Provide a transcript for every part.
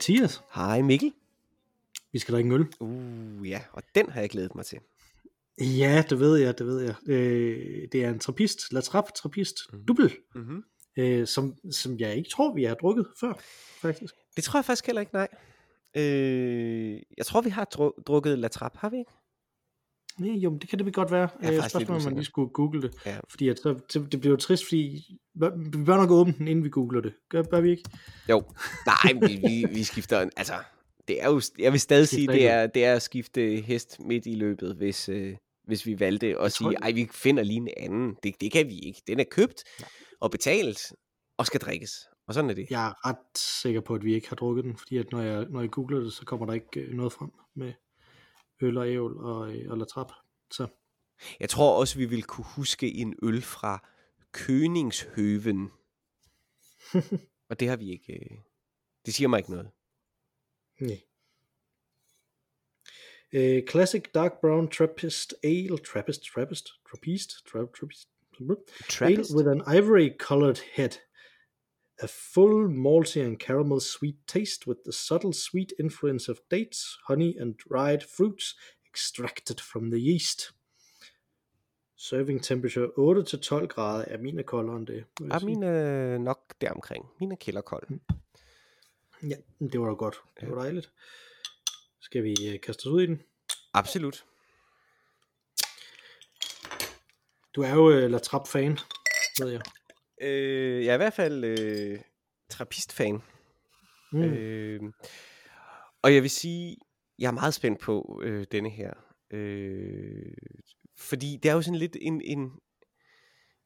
Hej Mathias. Hej Mikkel. Vi skal drikke en øl. Uh, ja, og den har jeg glædet mig til. Ja, det ved jeg, det ved jeg. Øh, det er en trappist, La Trappe trappist, mm. dubbel, Mm-hmm. øh, som, som jeg ikke tror, vi har drukket før, faktisk. Det tror jeg faktisk heller ikke, nej. Øh, jeg tror, vi har dru- drukket La Trappe, har vi ikke? Nej, jo, det kan det vel godt være. Jeg er Øh, lidt spørgsmålet, om man lige skulle google det. Ja. Fordi at, så, det, bliver jo trist, fordi vi bør nok åbne den, inden vi googler det. Gør, bør vi ikke? Jo. Nej, vi, vi, vi skifter, en- altså, det er jo, jeg vil stadig sige, det er, det er at skifte hest midt i løbet, hvis, øh, hvis vi valgte at sige, ej, vi finder lige en anden. Det, det kan vi ikke. Den er købt og betalt og skal drikkes. Og sådan er det. Jeg er ret sikker på, at vi ikke har drukket den, fordi at når jeg, når jeg googler det, så kommer der ikke øh, noget frem med øl og ævl og, øh, og La Trappe. Så Jeg tror også, vi vil kunne huske en øl fra Köningshøven. og det har vi ikke. øh, Det siger mig ikke noget. Nej. Uh, classic dark brown Trappist ale, Trappist, Trappist, Trappist, tra- Trappist, Trappist? ale with an ivory colored head. A full malty and caramel sweet taste with the subtle sweet influence of dates, honey, and dried fruits extracted from the yeast. Serving temperature 8-12 grader er min er koldere end det. Ja, min er nok deromkring. Min er kælderkold. Ja, det var da godt. Det var dejligt. Skal vi øh, kaste os ud i den? Absolut. Du er jo uh, La Trappe-fan, ved jeg. Øh, jeg er i hvert fald øh, trappist-fan. Mm. Øh, og jeg vil sige, jeg er meget spændt på øh, denne her. Øh, fordi det er jo sådan lidt en... en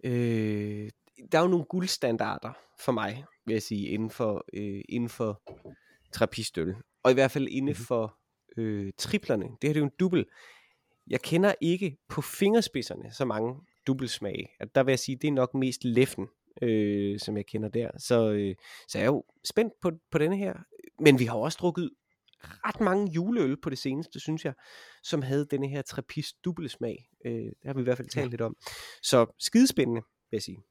øh, der er jo nogle guldstandarder for mig, vil jeg sige, inden for, øh, inden for trappistøl. Og i hvert fald inden Mhm. for øh, triplerne. Det her det er jo en dubbel. Jeg kender ikke på fingerspidserne så mange dubbelsmage. At der vil jeg sige, det er nok mest Leffen, øh, som jeg kender der. Så, øh, så jeg er jo spændt på, på denne her. Men vi har også drukket ret mange juleøl på det seneste, synes jeg, som havde denne her trappist dubbelsmag. Øh, det har vi i hvert fald talt Ja. lidt om. Så skidespændende, vil jeg sige.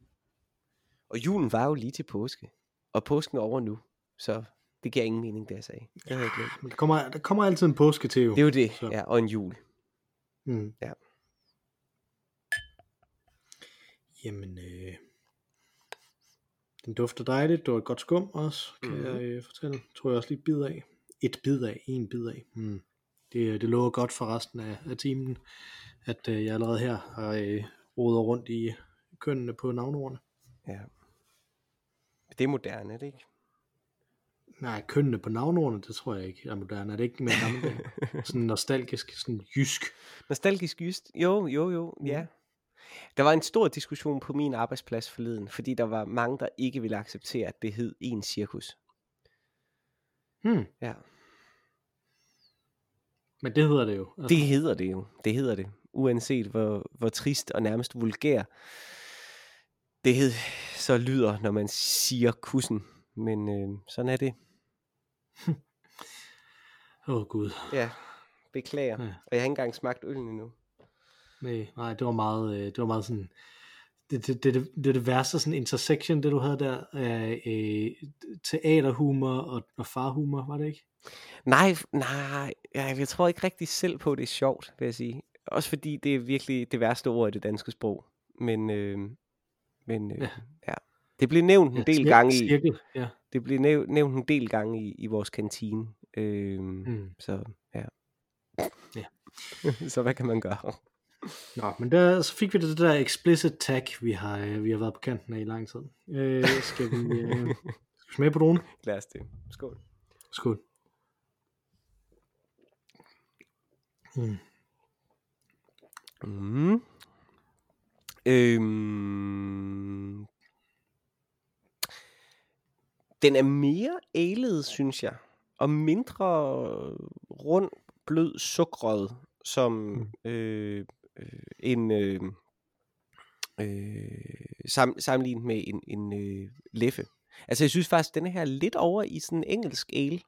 Og julen var jo lige til påske. Og påsken er over nu. Så det giver ingen mening, det jeg sagde. Det havde jeg glemt. Men der kommer, der kommer altid en påske til jo. Det er jo det, Så. ja, og en jul. Mm. Ja. Jamen, øh, den dufter dejligt. Det var et godt skum også, kan mm-hmm. jeg øh, fortælle. Tror jeg også lige bid af. Et bid af, en bid af. Mm. Det, det lover godt for resten af, af timen, at øh, jeg allerede her har øh, rodet rundt i kønnene på navnordene. Ja. Det er moderne, er det ikke? Nej, kønnene på navnordene, det tror jeg ikke er moderne. Er det ikke mere gammeldags? sådan nostalgisk, sådan jysk. Nostalgisk just. Jo, jo, jo, Mm. Der var en stor diskussion på min arbejdsplads forleden, fordi der var mange, der ikke ville acceptere, at det hed en cirkus. Hmm. Ja. Men det hedder det jo. Altså, Det hedder det jo. Det hedder det. Uanset hvor, hvor trist og nærmest vulgær det hed, så lyder, når man siger kussen. Men øh, sådan er det. Åh oh, gud. Ja, beklager. Ja. Og jeg har ikke engang smagt øllen endnu. Nej, nej, det var meget, øh, det var meget sådan, det, det, det, det, det er det værste sådan intersection, det du havde der, af øh, teaterhumor og, og farhumor, var det ikke? Nej, nej, jeg, tror ikke rigtig selv på, at det er sjovt, vil jeg sige. Også fordi det er virkelig det værste ord i det danske sprog. Men, øh, men øh, Ja. ja. Det blev nævnt en Ja, del gange i, Cirkel, ja. det blev næv- nævnt en del gange i, i vores kantine. Øh, Mm. Så ja. Ja. så hvad kan man gøre? Nå, men der, så fik vi det der explicit tag, vi har, øh, vi har været på kanten af i lang tid. Øh, skal vi øh, smage på dronen? Lad os det. Skål. Skål. Mm. Mm. Øhm. Den er mere alet, synes jeg. Og mindre rund, blød, sukret, som Mm. øh, øh, en øh, øh, sam, sammenlignet med en, en øh, leffe. Altså jeg synes faktisk, den her er lidt over i sådan en engelsk ale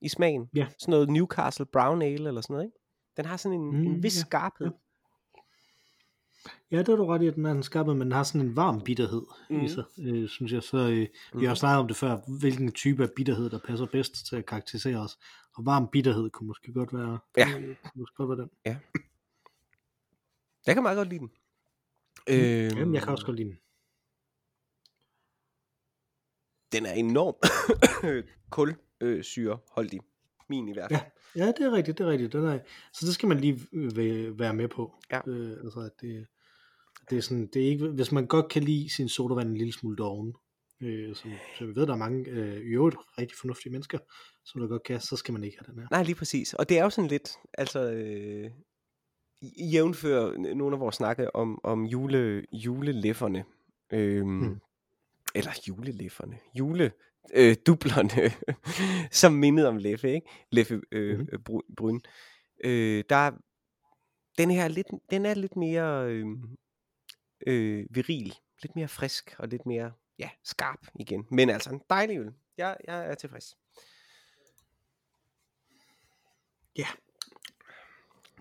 i smagen. Ja. Sådan noget Newcastle Brown Ale eller sådan noget, ikke? Den har sådan en, mm, Mm, en vis ja, skarphed. ja. Ja, det er du ret i, at den er en skarp, men den har sådan en varm bitterhed mm. i sig, øh, synes jeg. Så øh, vi har også snakket om det før, hvilken type af bitterhed, der passer bedst til at karakterisere os. Og varm bitterhed kunne måske godt være, Ja. øh, måske godt være den. Jeg kan meget godt lide den. Øhm, Jamen, jeg kan også godt lide den. Den er enormt kulsyreholdig. Min i hvert fald. Ja, det er rigtigt, det er rigtigt. Den er, så det skal man lige øh, væ- være med på. Ja. Øh, altså, at det, det er sådan, det er ikke, hvis man godt kan lide sin sodavand en lille smule doven, øh, som, som jeg ved, der er mange øh, i øvrigt rigtig fornuftige mennesker, som der godt kan, så skal man ikke have den her. Nej, lige præcis. Og det er jo sådan lidt, altså, øh, i- jævnfør n- nogle af vores snakke om, om jule, julelefferne. Øhm, Mm. Eller julelefferne. Jule, øh, dublerne, som mindede om Leffe, ikke? Leffe øh, mm. Bry- Bryn. Øh, der er, den her er lidt, den er lidt mere øh, øh, viril, lidt mere frisk og lidt mere ja, skarp igen. Men altså en dejlig øl. Jeg, jeg er tilfreds.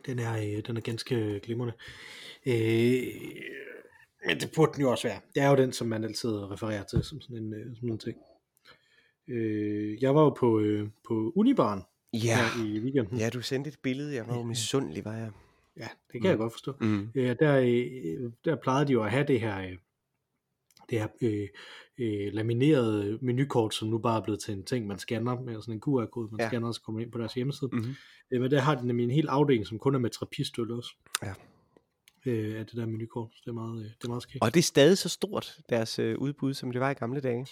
Den er, øh, den er ganske glimrende. Øh, men det burde den jo også være. Det er jo den, som man altid refererer til som sådan en, øh, sådan en ting. Øh, jeg var jo på, øh, på Unibaren Ja, her i weekenden. ja du sendte et billede. Jeg var jo misundelig, var jeg. Ja, det kan mm. jeg godt forstå. Mm. Øh, der, øh, der plejede de jo at have det her, øh, det her øh, øh, laminerede menukort, som nu bare er blevet til en ting, man scanner med sådan en QR-kode, man Ja. scanner, og så kommer ind på deres hjemmeside. Mm-hmm. Øh, men der har de nemlig en hel afdeling, som kun er med trapistøl også. Ja. Øh, af det der menukort. Det er meget, øh, det er meget skægt. Og det er stadig så stort, deres øh, udbud, som det var i gamle dage.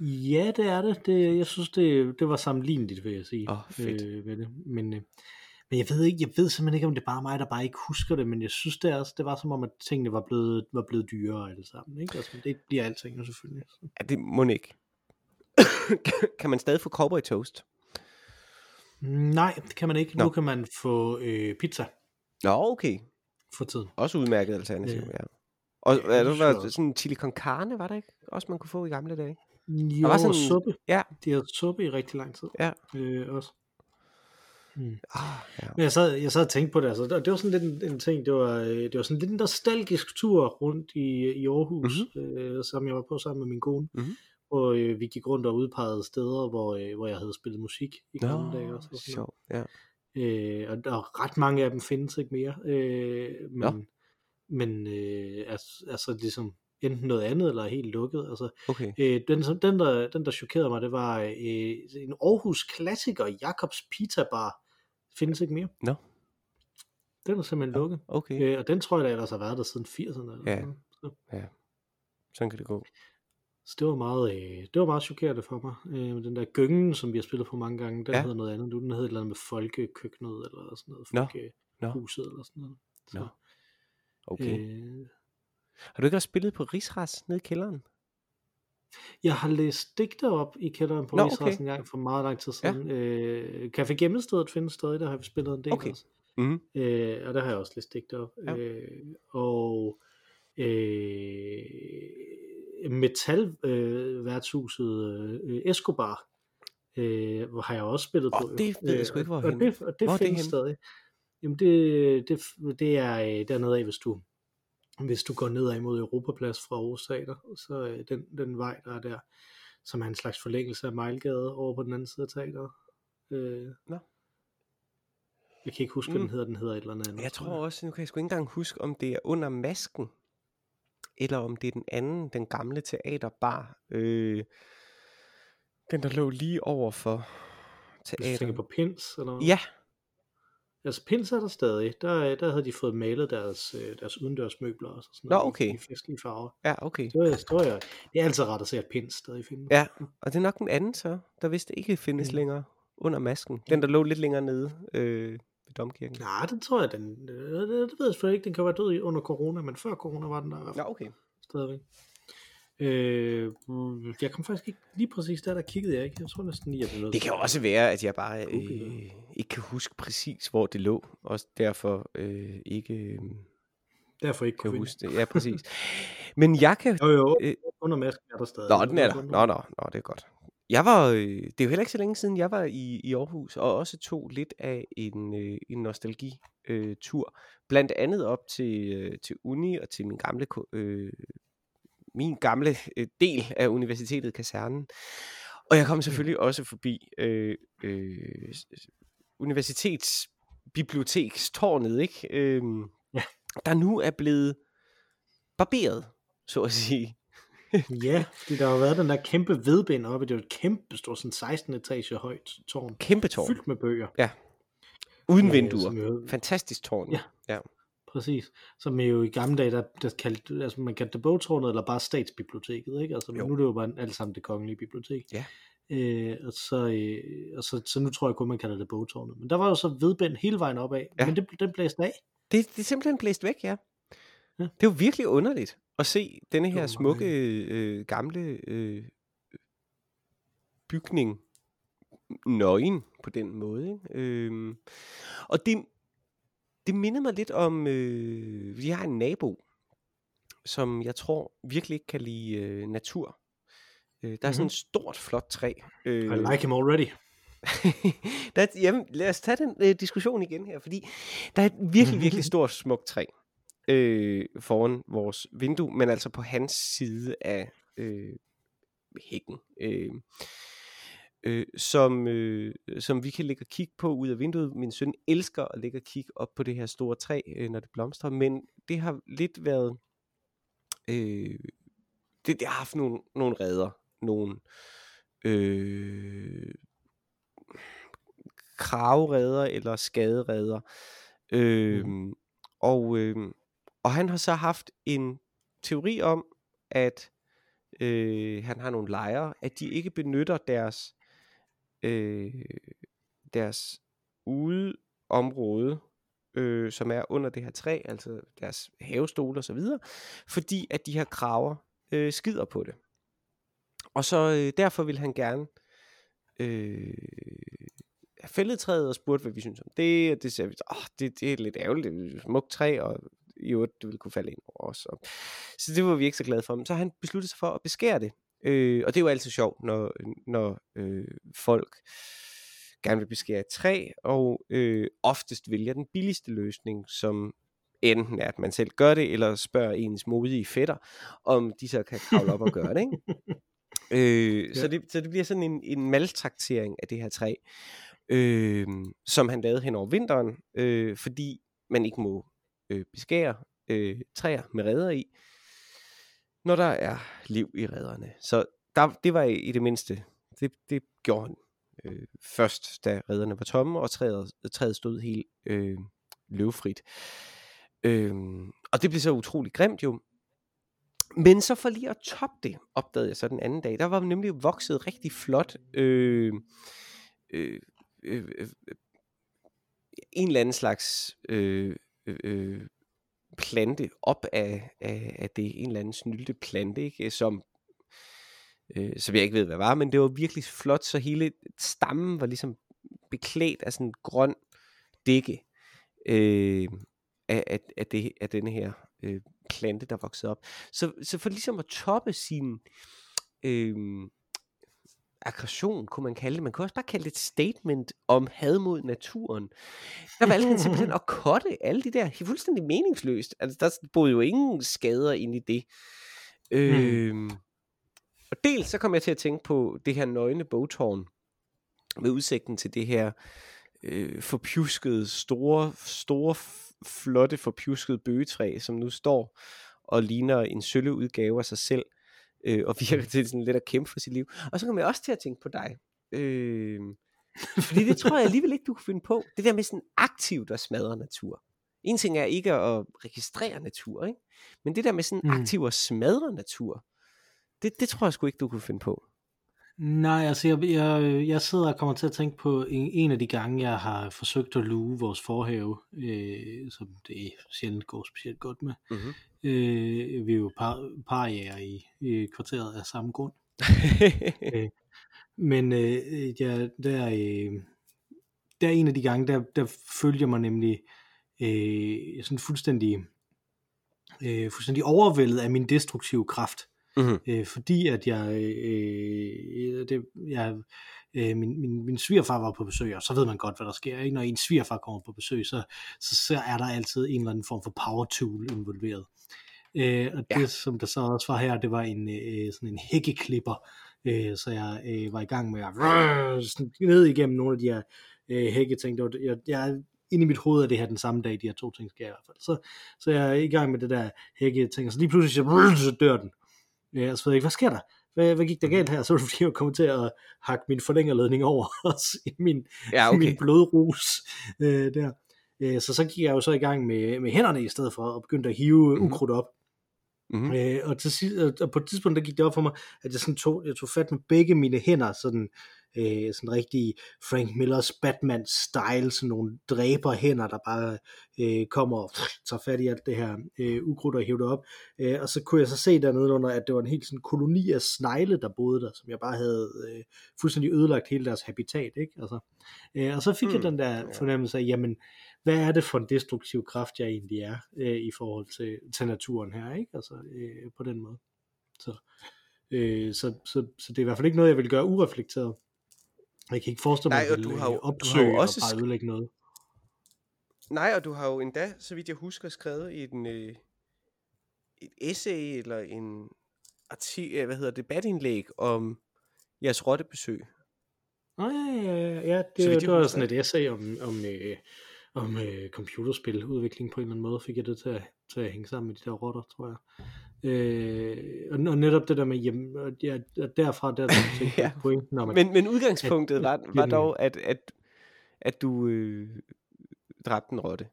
Ja, det er det. det jeg synes, det, det var sammenligneligt, vil jeg sige. Åh, fedt. Øh, ved det. Men, øh, men jeg ved ikke, jeg ved simpelthen ikke, om det er bare mig, der bare ikke husker det, men jeg synes, det, er, det var som om, at tingene var blevet, var blevet dyrere alle sammen. Ikke? Altså, det bliver alting jo selvfølgelig. Så. Ja, det må ikke. kan man stadig få cowboy toast? Nej, det kan man ikke. Nå. Nu kan man få øh, pizza Nå, okay. for tiden. Også udmærket alternativ, Øh, ja. Og ja, det der var også. sådan en chili con carne, var der ikke? Også man kunne få i gamle dage. Jo, var sådan... sådan- suppe. Ja. De havde suppe i rigtig lang tid. Ja. Øh, også. Mm. Ah, ja. Men jeg sad, jeg sad og tænkte på det, altså, det det var sådan lidt en, en ting, det var, øh, det var sådan lidt en nostalgisk tur rundt i, i Aarhus, mm-hmm. øh, som jeg var på sammen med min kone, Mhm. hvor øh, vi gik rundt og udpegede steder, hvor, øh, hvor jeg havde spillet musik i gamle Nå, dage også. og sådan sjovt. Ja. Øh, og, og ret mange af dem findes ikke mere, øh, Nå. men, men øh, altså, altså ligesom enten noget andet, eller helt lukket. Altså, Okay. Øh, den, den, der, den, der chokerede mig, det var øh, en Aarhus klassiker, Jakobs Pizza Bar. Findes ikke mere. Nå. Den er simpelthen lukket. Okay. Øh, og den tror jeg da ellers har været der siden 80'erne. Eller Ja. sådan. Så, Sådan kan det gå. så det var meget, øh, det var meget chokerende for mig. Øh, den der gyngen, som vi har spillet på mange gange, den Ja. ja. hedder noget andet nu. Den hedder et eller andet med folkekøkkenet, eller sådan noget. Nå. Folkehuset, eller sådan noget. Så, Nå. Okay. øh, Har du ikke også spillet på Rigsras nede i kælderen? Jeg har læst digte op i kælderen på Nå, okay. en gang for meget lang tid siden. Ja. Øh, Café Gemmestedet findes stadig, der har vi spillet en del Okay. også. Mm. Øh, og der har jeg også læst digte op. Ja. Øh, og øh, metal øh, øh, Escobar, øh, hvor har jeg også spillet Åh, på. det ved jeg sgu ikke, og, hvorhenne. og det, og det Hvor det findes henne? stadig. Jamen det, det, det er øh, dernede af, hvis du hvis du går nedad imod Europaplads fra Aarhus Teater, så øh, den, den vej, der er der, som er en slags forlængelse af Mejlgade over på den anden side af teateret. Øh, Nå. Jeg kan ikke huske, Mm. den hedder. Den hedder et eller andet. Jeg tror også, nu kan jeg sgu ikke engang huske, om det er under masken, eller om det er den anden, den gamle teaterbar. Øh, den, der lå lige over for Hvis du tænker teater. på Pins, eller? Ja, Altså Pins er der stadig. Der, der havde de fået malet deres, øh, deres udendørsmøbler og sådan Nå, noget. i- okay. I festlige farver. ja, okay. Det var, det, var, jeg- det er altid rart at se, at Pins stadig findes. Ja, og det er nok den anden så, der vist ikke findes Mm. længere under masken. Den, der lå lidt længere nede øh, ved domkirken. Nej, den tror jeg, den, øh, det, det ved jeg selvfølgelig ikke. Den kan være død i- under corona, men før corona var den der i hvert fald Ja, okay. stadigvæk. Øh, jeg kom faktisk ikke lige præcis der, der kiggede jeg ikke. Jeg tror næsten lige, at det Det kan også være, at jeg bare øh, ikke kan huske præcis, hvor det lå. Også derfor øh, ikke øh, Derfor ikke kan kunne huske det. Ja, præcis. Men jeg kan... Jo, jo, Øh, under masken er der stadig. Nå, den er der. Nå, nå, nå, det er godt. jeg var, øh, det er jo heller ikke så længe siden, jeg var i, i Aarhus, og også tog lidt af en, øh, en nostalgi-tur. Blandt andet op til, øh, til uni og til min gamle, øh, min gamle øh, del af universitetet, kasernen. Og jeg kom selvfølgelig også forbi øh, øh, universitetsbibliotekstårnet, ikke? Øh, Ja. der nu er blevet barberet, så at sige. Ja, fordi der har været den der kæmpe vedbind oppe. Det er jo et kæmpe stort, sådan 16 etage højt tårn. Kæmpe tårn, Fyldt med bøger. uden Øh, vinduer. Fantastisk tårn. Ja. ja. Præcis. Som er jo i gamle dage, der, der kaldte, altså man kaldte det bogtårnet, eller bare statsbiblioteket, ikke? Altså, men Jo. nu er det jo bare alt sammen det kongelige bibliotek. Ja. Øh, og så, øh, og så, så nu tror jeg kun, man kalder det bogtårnet. Men der var jo så vedbind hele vejen opad, Ja. men det, den blæste af. Det, det er simpelthen blæst væk, ja. Ja. Det er jo virkelig underligt at se denne her smukke øh, gamle øh, bygning nøgen på den måde. Ikke? Øhm, og det, det minder mig lidt om, øh, vi har en nabo, som jeg tror virkelig ikke kan lide øh, natur. Øh, der er sådan Mhm. et stort, flot træ. Øh, I like him already. der, er- jamen, lad os tage den øh, diskussion igen her, fordi der er et virkelig, virkelig stort, smukt træ øh, foran vores vindue, men altså på hans side af øh, hækken. Øh, øh, som, øh, som vi kan ligge og kigge på ud af vinduet. Min søn elsker at ligge og kigge op på det her store træ, øh, når det blomstrer, men det har lidt været... Øh, det, det har haft nogle, nogle redder, nogle øh, kravredder eller skaderedder. Øh, mm. og, øh, og han har så haft en teori om, at øh, han har nogle lejre, at de ikke benytter deres øh, deres udeområde, øh, som er under det her træ, altså deres havestole og så videre, fordi at de her kraver øh, skider på det. Og så øh, derfor vil han gerne øh, have fældet træet og spurgte, hvad vi synes om det, og det ser vi, åh, det, det er lidt ærgerligt, det er et smukt træ, og i øvrigt, det ville kunne falde ind over os. Og, så det var vi ikke så glade for. Så han besluttede sig for at beskære det. Øh, og det er jo altid sjovt, når, når øh, folk gerne vil beskære et træ, og øh, oftest vælger den billigste løsning, som enten er, at man selv gør det, eller spørger ens modige fætter, om de så kan kravle op og gøre det. Ikke? Øh, ja. så, det, så det bliver sådan en, en maltraktering af det her træ, øh, som han lavede hen over vinteren, øh, fordi man ikke må øh, beskære øh, træer med redder i, når der er liv i redderne. Så der, det var i, det mindste, det, det gjorde han øh, først, da redderne var tomme, og træet, træet stod helt øh, løvfrit. Øh, og det blev så utrolig grimt jo, men så for lige at toppe det, opdagede jeg så den anden dag, der var nemlig vokset rigtig flot øh, øh, øh, øh, en eller anden slags øh, øh, øh plante op af, af, af det, en eller anden snylte plante, ikke? som øh, som jeg ikke ved, hvad var, men det var virkelig flot, så hele stammen var ligesom beklædt af sådan en grøn dække øh, af, af, af, det, af denne her øh, plante, der voksede op. Så, så for ligesom at toppe sin øh, aggression, kunne man kalde det, man kunne også bare kalde det et statement om had mod naturen. Der valgte han simpelthen at kotte alle de der, fuldstændig meningsløst. Altså, der boede jo ingen skader ind i det. Øh, og dels så kom jeg til at tænke på det her nøgne bogtårn, med udsigten til det her øh, forpjuskede, store, store, flotte, forpjuskede bøgetræ, som nu står og ligner en sølle udgave af sig selv, øh, og virker til sådan lidt at kæmpe for sit liv. Og så kom jeg også til at tænke på dig. Øh, fordi det tror jeg alligevel ikke, du kunne finde på. Det der med sådan aktivt at smadre natur. En ting er ikke at registrere natur, ikke? men det der med sådan Mm. aktivt at smadre natur, det, det tror jeg sgu ikke, du kunne finde på. Nej, altså jeg, jeg, jeg sidder og kommer til at tænke på en, en af de gange, jeg har forsøgt at luge vores forhave, øh, som det sjældent går specielt godt med. Mm-hmm. Øh, vi er jo par, parjæger i, i kvarteret af samme grund. Men øh, ja, der, øh, der er en af de gange, der, der følger mig nemlig øh, sådan fuldstændig, øh, fuldstændig overvældet af min destruktive kraft. Mhm. øh, fordi at jeg, øh, det, jeg øh, min, min, min svigerfar var på besøg, og så ved man godt, hvad der sker. Ikke? Når en svigerfar kommer på besøg, så, så, så er der altid en eller anden form for power tool involveret. Øh, og det, Ja. som der så også var her, det var en, øh, sådan en hækkeklipper, øh, så jeg øh, var i gang med at sådan ned igennem nogle af de her øh, hækketing. Det var, jeg, jeg inde i mit hoved er det her den samme dag, de her to ting sker i hvert fald. Så, så jeg er i gang med det der hækketing, og så lige pludselig så, så dør den. Øh, og så ved jeg ikke, hvad sker der? Hvad, hvad gik der galt her? Så var det fordi, jeg kom til at hakke min forlængerledning over også i min, Ja, okay. min blodrus øh, der. Øh, så så gik jeg jo så i gang med, med hænderne i stedet for, og begyndte at hive Mhm. ukrudt op. Mm-hmm. Øh, og, til sidst, og- på et tidspunkt, der gik det op for mig, at jeg, sådan tog, jeg tog fat med begge mine hænder, sådan, øh, sådan rigtig Frank Millers Batman-style, sådan nogle dræber hænder, der bare øh, kommer og tager fat i alt det her øh, ukrudt og hiver det op. Øh, og så kunne jeg så se dernede under, at det var en helt sådan koloni af snegle, der boede der, som jeg bare havde øh, fuldstændig ødelagt hele deres habitat. Ikke? Altså, øh, og så fik mm, jeg den der fornemmelse af, jamen, hvad er det for en destruktiv kraft, jeg egentlig er øh, i forhold til, til naturen her, ikke? Altså øh, på den måde. Så, øh, så, så, så det er i hvert fald ikke noget, jeg vil gøre ureflekteret. Jeg kan ikke forestille mig, Nej, at du har jo- øh, du har jo også og bare ødelægge noget. Nej, og du har jo endda, så vidt jeg husker, skrevet i en, øh, et essay eller en arti- hvad hedder det, debatindlæg om jeres rottebesøg. Nå ja, ja, ja, ja det, Så det var sådan et essay om, om, øh, om øh, computerspil udvikling på en eller anden måde, fik jeg det til at, til at hænge sammen med de der rotter, tror jeg. Øh, og, og netop det der med, jamen, og ja, og derfra der, der tænkte Ja. pointen om, at Men, men udgangspunktet at- var, var dog, at, at, at du øh, dræbte en rotte.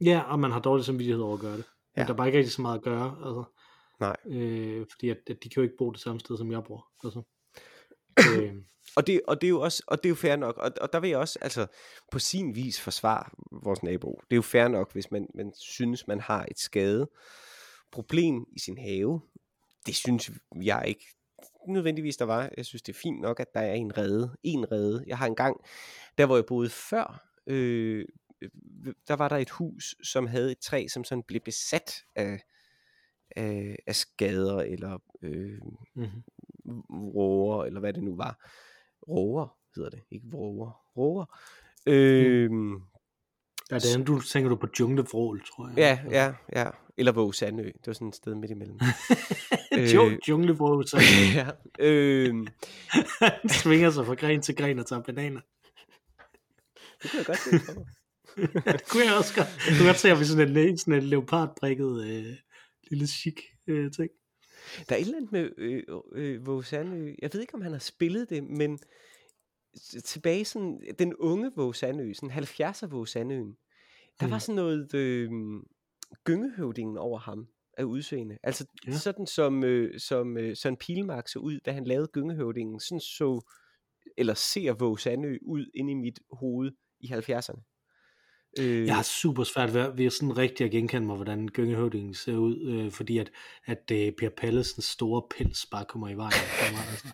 Ja, og man har dårlig samvittighed over at gøre det. Men Ja. der er bare ikke rigtig så meget at gøre, altså. Nej. Øh, fordi at, at de kan jo ikke bo det samme sted, som jeg bor. Altså. øh, Og det, og det er jo også, og det er jo fair nok, og, og der vil jeg også, altså, på sin vis forsvare vores nabo. Det er jo fair nok, hvis man, man synes, man har et skade problem i sin have. Det synes jeg ikke nødvendigvis, der var. Jeg synes, det er fint nok, at der er en rede. En rede. Jeg har engang, der hvor jeg boede før, øh, der var der et hus, som havde et træ, som sådan blev besat af, af, af skader, eller øh, mm-hmm. råger, eller hvad det nu var. Råger hedder det, ikke vråger. Råger. Øh, Ja, det er, du tænker du på junglevrål, tror jeg. ja, ja, ja. Eller Våge Sandø. Det var sådan et sted midt imellem. Øh. junglevrål, så ja. Øh, han svinger sig fra gren til gren og tager bananer. det kunne jeg godt se for det kunne jeg også godt. Du kan godt se, at vi sådan en, sådan en leopardprikket øh, lille chic øh, ting. Der er et eller andet med øh, øh, Våge. Jeg ved ikke, om han har spillet det, men tilbage sådan, den unge Våge Sandø, sådan 70'er Våge Sandøen, der Mm. var sådan noget øh, gyngehøvdingen over ham af udseende. Altså Ja. sådan som, øh, som øh, Søren Pilmark så ud, da han lavede gyngehøvdingen. Sådan så, eller ser Våge Sandø ud inde i mit hoved i 70'erne. Øh, Jeg har super svært ved, ved sådan rigtig at genkende mig, hvordan gyngehøvdingen ser ud, øh, fordi at, at øh, Per Pallesens store pels bare kommer i vejen. for mig, altså.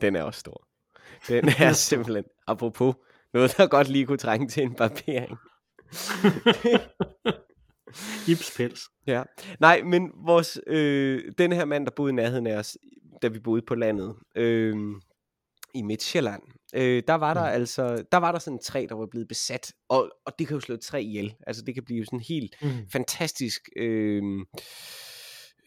Den er også stor. Den er simpelthen, apropos, noget, der godt lige kunne trænge til en barbering. Gipspels. Ja. Nej, men vores, øh, den her mand, der boede i nærheden af os, da vi boede på landet, øh, i Midtjylland, øh, der var der Mm. altså, der var der sådan et træ, der var blevet besat, og, og det kan jo slå træ ihjel. Altså det kan blive sådan helt Mm. fantastisk øh,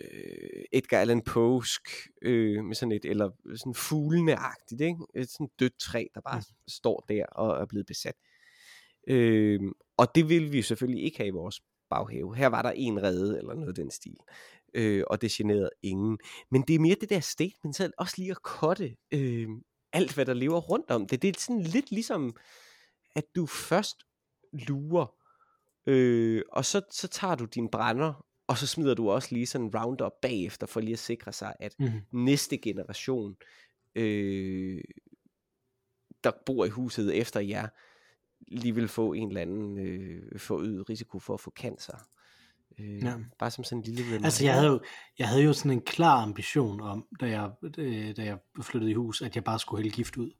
øh, Edgar Allan Poesk øh, med sådan et, eller sådan fugleneagtigt, ikke? Et sådan dødt træ, der bare mm. står der og er blevet besat. Øh, og det vil vi selvfølgelig ikke have i vores baghave. Her var der en rede, eller noget af den stil. Øh, og det generede ingen. Men det er mere det der statement selv, også lige at kotte øh, alt, hvad der lever rundt om det. Det er sådan lidt ligesom, at du først lurer, øh, og så, så tager du din brænder, og så smider du også lige sådan roundup bagefter, for lige at sikre sig, at Mm. næste generation, øh, der bor i huset efter jer, lige vil få en eller anden øh, forøget risiko for at få cancer. Øh, Ja. Bare som sådan en lille reminder. Altså, jeg havde, jo, jeg havde jo sådan en klar ambition om, da jeg, øh, da jeg flyttede i hus, at jeg bare skulle hælde gift ud.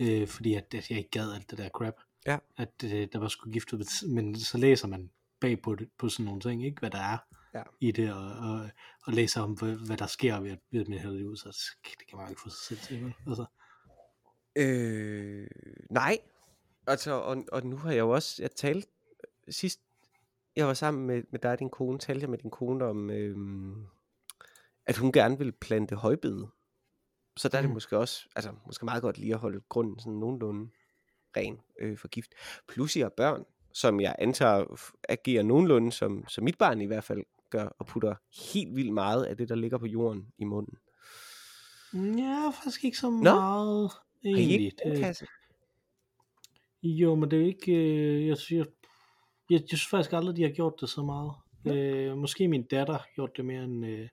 Øh, fordi at, at jeg ikke gad alt det der crap. Ja. At øh, der var skulle gift ud. Men så læser man bag på, det, på sådan nogle ting, ikke? Hvad der er Ja. i det, og, og, og læser om, hvad, hvad der sker ved, at- ved at man hælder det ud, så det kan man jo ikke få sig selv til. Altså, Øh, nej. Altså, og, og nu har jeg jo også, jeg talte sidst, jeg var sammen med, med dig og din kone, talte jeg med din kone om, øhm, at hun gerne ville plante højbede. Så der er det Mm. måske også, altså måske meget godt lige at holde grunden sådan nogenlunde ren øh, for gift. Plus jeg har børn, som jeg antager agerer nogenlunde, som, som mit barn i hvert fald gør, og putter helt vildt meget af det, der ligger på jorden i munden. ja, faktisk ikke så meget, Har I egentlig. ikke Det- kasse? Jo, men det er jo ikke, øh, jeg, synes, jeg, jeg, synes faktisk aldrig, de har gjort det så meget. Øh, måske min datter har gjort det mere end, øh,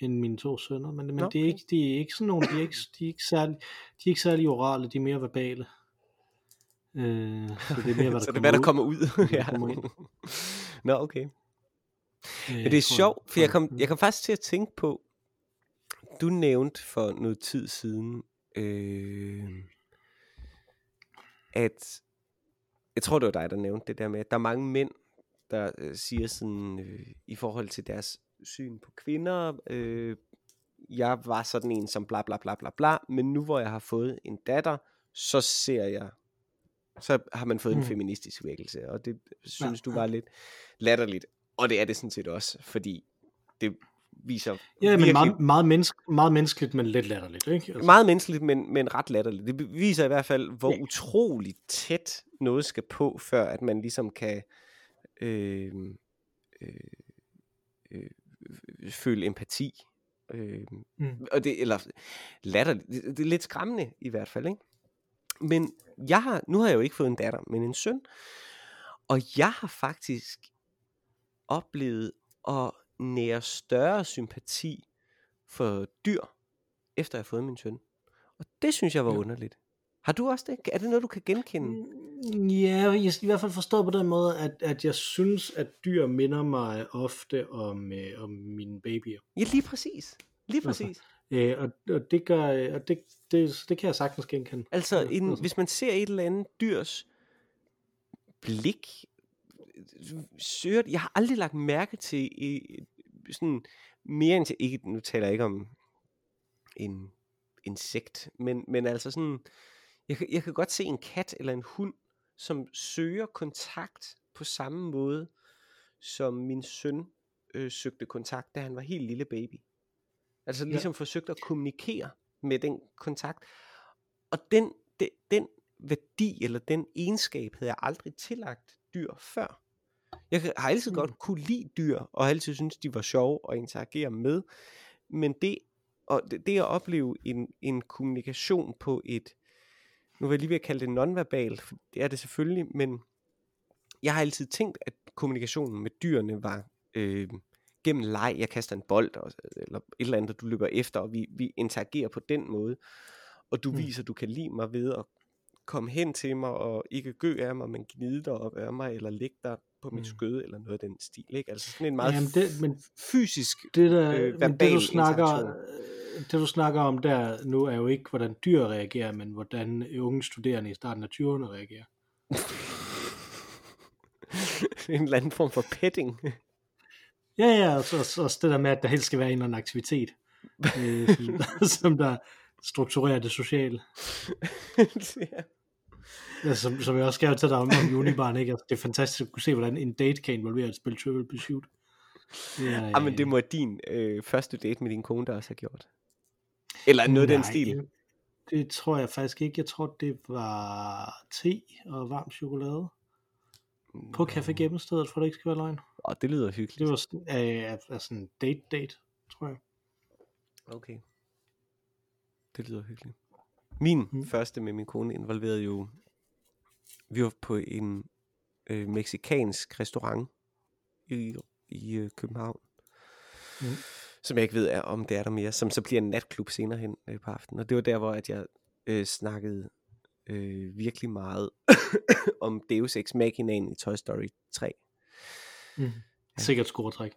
end mine to sønner, men, men Nå, det er okay. ikke, de er ikke sådan nogle, de er ikke, de er ikke særlig, de er ikke særlig orale, de er mere verbale. Øh, så det er mere, hvad der så det er, hvad der ud. kommer ud. ja. kommer ind. Nå, okay. Øh, Men det er sjovt, for jeg kom, jeg kom faktisk til at tænke på, du nævnte for noget tid siden, øh, at, jeg tror det var dig, der nævnte det der med, at der er mange mænd, der øh, siger sådan, øh, i forhold til deres syn på kvinder, øh, jeg var sådan en som bla bla bla bla bla, men nu hvor jeg har fået en datter, så ser jeg, så har man fået mm. en feministisk vækkelse, og det synes Ja, du ja. var lidt latterligt. Og det er det sådan set også, fordi det viser Ja, men virkelig meget, meget, menneske, meget menneskeligt, men lidt latterligt, ikke? Altså, meget menneskeligt, men, men ret latterligt. Det viser i hvert fald, hvor Ja. utroligt tæt noget skal på, før at man ligesom kan øh, øh, øh, føle empati. Øh, Mm. og det, eller latterligt, det, det er lidt skræmmende i hvert fald, ikke? Men jeg har, nu har jeg jo ikke fået en datter, men en søn, og jeg har faktisk oplevet at nære større sympati for dyr, efter jeg har fået min søn. Og det synes jeg var Ja. underligt. Har du også det? Er det noget, du kan genkende? Mm, Ja, jeg skal i hvert fald forstå på den måde, at, at jeg synes, at dyr minder mig ofte om, øh, om mine babyer. Ja, lige præcis. Lige Altså, præcis. Øh, og, og det gør, og det, det, det kan jeg sagtens genkende. Altså, Ja, en, altså. hvis man ser et eller andet dyrs blik, søger, jeg har aldrig lagt mærke til i, sådan mere end til, ikke, nu taler jeg ikke om en insekt, men, men altså sådan, jeg, kan- jeg kan godt se en kat eller en hund, som søger kontakt på samme måde, som min søn øh, søgte kontakt, da han var helt lille baby. Altså Ja. ligesom forsøgte at kommunikere med den kontakt. Og den, den, den værdi eller den egenskab havde jeg aldrig tillagt dyr før. Jeg har altid Mm. godt kunne lide dyr, og har altid synes de var sjove at interagere med. Men det, og det, det at opleve en, en kommunikation på et, nu vil jeg lige ved at kalde det nonverbal, det er det selvfølgelig, men jeg har altid tænkt, at kommunikationen med dyrene var øh, gennem leg, jeg kaster en bold, og, eller et eller andet, du løber efter, og vi, vi interagerer på den måde, og du mm. viser, at du kan lide mig ved at komme hen til mig, og ikke gø af mig, men gnide dig op af mig, eller lægge dig på mit Mm. skøde, eller noget af den stil, ikke? Altså sådan en meget Jamen, det, men fysisk det, der, øh, men det, du snakker, øh, det du snakker om der nu er jo ikke, hvordan dyr reagerer, men hvordan unge studerende i starten af 20'erne reagerer. en eller anden form for petting. Ja, ja, og så også, også det der med, at der helst skal være en eller anden aktivitet, øh, som der strukturerer det sociale. ja. Ja, som, som jeg også skrev til dig om, om Unibarn, ikke? Altså, det er fantastisk at kunne se, hvordan en date kan involvere et spil Trivial Pursuit. Er, Ah, men det må din øh, første date med din kone der også have gjort. Eller noget af den stil. Det, det tror jeg faktisk ikke. Jeg tror, det var te og varm chokolade. På Café Gemmestedet, for det ikke skal være løgn. Åh, det lyder hyggeligt. Det var sådan, øh, altså en date-date, tror jeg. Okay. Det lyder hyggeligt. Min Mm. mm. første med min kone involverede jo, vi var på en øh, meksikansk restaurant i, i øh, København, Mm. som jeg ikke ved er, om det er der mere, som så bliver en natklub senere hen øh, på aftenen. Og det var der, hvor at jeg øh, snakkede øh, virkelig meget om Deus Ex Machinaen i Toy Story 3. Mm. Sikkert scoretræk.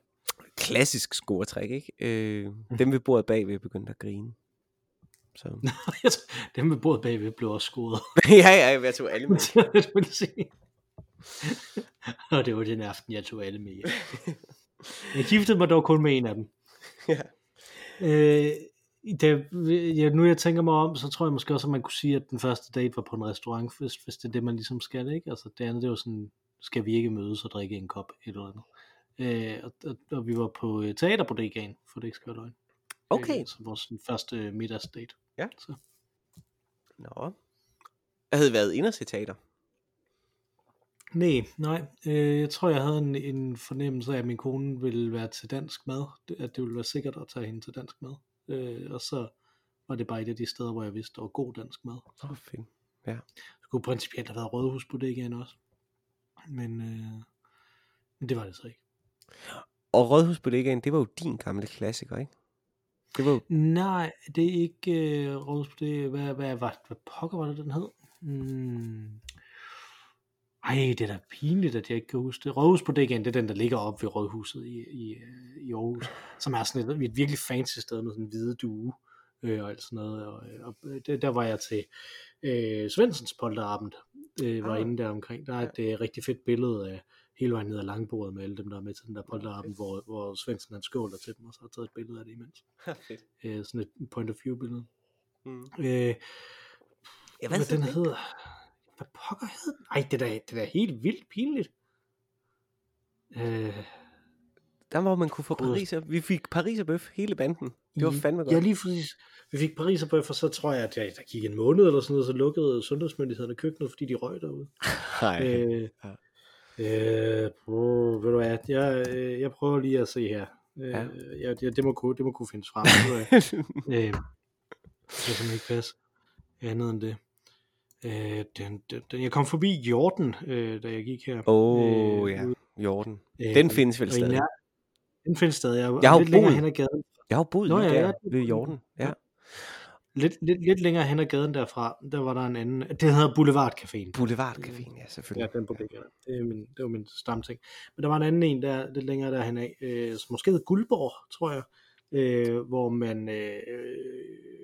Klassisk scoretræk, ikke? Øh, dem ved bordet bagved begyndte at grine. Så. Dem ved bordet bagved blev også scoret. ja, ja, jeg tog alle med. Det vil sige. og det var den aften, jeg tog alle med. Jeg giftede mig dog kun med en af dem. Ja. Øh, det, ja, nu jeg tænker mig om, så tror jeg måske også, at man kunne sige, at den første date var på en restaurant, hvis, hvis det er det, man ligesom skal, ikke? Altså det andet, det var sådan, skal vi ikke mødes og drikke en kop, et eller andet. Øh, og, og, og, vi var på øh, teaterbodegaen, for det ikke skal være løgn. Okay. Øh, så vores sådan, første middagsdate. Ja. Så. Nå. Jeg havde været inde og se teater. Nej, nej. Øh, jeg tror, jeg havde en, en fornemmelse af, at min kone ville være til dansk mad. Det- At det ville være sikkert at tage hende til dansk mad. Øh, og så var det bare et af de steder, hvor jeg vidste, der var god dansk mad. Åh, oh, fint. Det kunne principielt have været Rådhusbodegaen også. Men, øh, men det var det så ikke. Og Rådhusbodegaen, det var jo din gamle klassiker, ikke? Det var. Nej, det er ikke øh, Rådhusbodegaen. Hvad, hvad, hvad, hvad pokker var det, den hed? Hmm. Ej, det er da pinligt, at jeg ikke kan huske det. Rådhusbodegaen, det er den, der ligger op ved Rådhuset i, i, øh, i Aarhus, som er sådan et, et virkelig fancy sted med sådan en hvide due øh, og alt sådan noget. Og, øh, og det, der var jeg til øh, Svensens polterabend, øh, var Ah. inde der omkring. Der er et øh, rigtig fedt billede af hele vejen ned ad langbordet med alle dem, der er med til den der polterabend, hvor, hvor Svendsen han skåler til dem, og så har taget et billede af det imens. Fedt. Øh, sådan et point of view billede. Mm. Øh, Jeg hvad den hedder? Hvad pokker hed den? Ej, det er da, det helt vildt pinligt. Øh, Der hvor man kunne få pariser. Vi fik pariserbøf hele banden. Det var fandme godt. Ja, lige præcis. Vi fik Paris og for så tror jeg, at jeg, der gik en måned eller sådan noget, så lukkede sundhedsmyndighederne køkkenet, fordi de røg derude. Nej. Øh, Ja. Øh, brr, ved du hvad, jeg, øh, jeg prøver lige at se her. Øh, Ja. ja. jeg, det, må kunne, det må kunne findes frem. øh, det kan simpelthen ikke passe andet end det. Øh, den, den, den, jeg kom forbi Jorden, øh, da jeg gik her. Åh, oh, Øh, ja. Jorden. Øh, Den findes vel stadig. nær- Den findes stadig. Jeg, Jeg har jo boet- hen ad gaden. Jeg har boet Nå, lige ja, der ja, ved Jorden. Ja. Lidt, lidt, lidt længere hen ad gaden derfra, der var der en anden. Det hedder Boulevard Caféen. Boulevard Caféen, ja, Ja, selvfølgelig. den på begge. Det, er min, det var min stamting. Men der var en anden en der, lidt længere derhen af, øh, som måske hed Guldborg, tror jeg, øh, hvor man øh,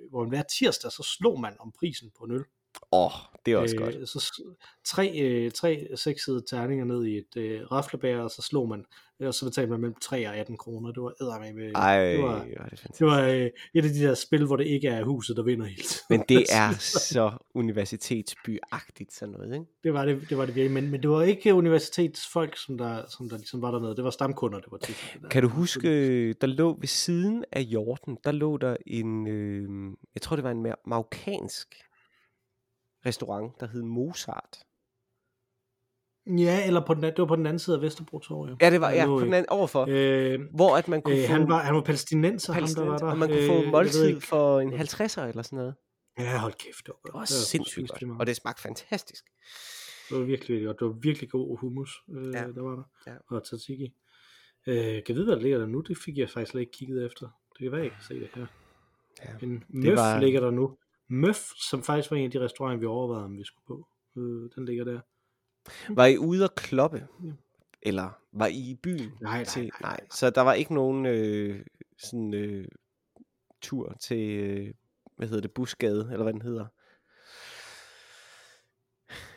hvor man hver tirsdag, så slog man om prisen på en øl. Åh, oh, det er også godt. Øh, så s- tre, øh, tre seksede terninger ned i et øh, raflebær, og så slog man, og så betalte man mellem 3 og 18 kroner. Det var eddermame. Ej, det var, er det det var øh, et af de der spil, hvor det ikke er huset, der vinder tiden. Men det er så universitetsbyagtigt sådan noget, ikke? det var det, det var det virkelig, men, men det var ikke universitetsfolk, som der, som der ligesom var dernede. Det var stamkunder, det var tit. der. Kan du huske, der lå ved siden af Jorden, der lå der en, øh, jeg tror det var en ma- marokkansk restaurant, der hed Mozart. Ja, eller på den, det var på den anden side af Vesterbro Torv, ja. Det var ja, på den anden overfor, øh, Øh, hvor at man kunne øh, få han, var, han var palæstinenser, ham der var der. og man kunne Øh, få ved måltid for en 50'er eller sådan noget. Ja, hold kæft. Det var, Det var sindssygt godt, og det smagte fantastisk. Det var virkelig, godt. Det var virkelig god hummus, øh, Ja. der var der. Ja. Og tzatziki. Øh, kan vide, hvad der ligger der nu? Det fik jeg faktisk slet ikke kigget efter. Det kan være, jeg kan se det her. Ja. En møf var... ligger der nu. Møf, som faktisk var en af de restauranter, vi overvejede, om vi skulle på. Øh, den ligger der. Var I ude at kloppe? Ja. Eller var I i byen? Nej, nej, til, nej, nej. Så der var ikke nogen øh, sådan øh, tur til, øh, hvad hedder det, Busgade, eller hvad den hedder.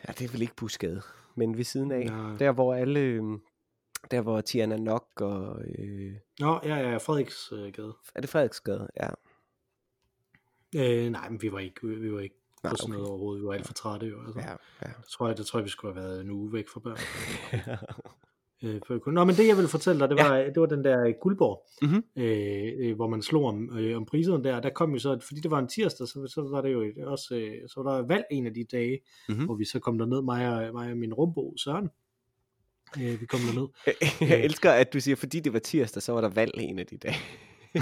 Ja, det er vel ikke Busgade, men ved siden af. Nej. Der hvor alle, øh, der hvor Tiana Nok og, øh, Nå, ja, ja, Frederiks øh, gade. er det Frederiksgade? Ja. Øh, nej, men vi var ikke, vi var ikke Nej, på sådan okay. noget overhovedet. Vi var alt for trætte jo. Altså. Ja, ja. Det tror jeg, det tror jeg, vi skulle have været en uge væk fra børn. Øh, Nå, men det jeg ville fortælle dig, det var, ja. det var den der øh, Guldborg, Mhm. øh, øh, hvor man slog om, øh, om priserne der. Der kom jo så, fordi det var en tirsdag, så, så var det jo et- også, øh, så var der valg en af de dage, Mhm. mm-hmm. hvor vi så kom derned, mig og, mig og min rumbo, Søren. Øh, vi kom derned. Jeg elsker, at du siger, fordi det var tirsdag, så var der valg en af de dage.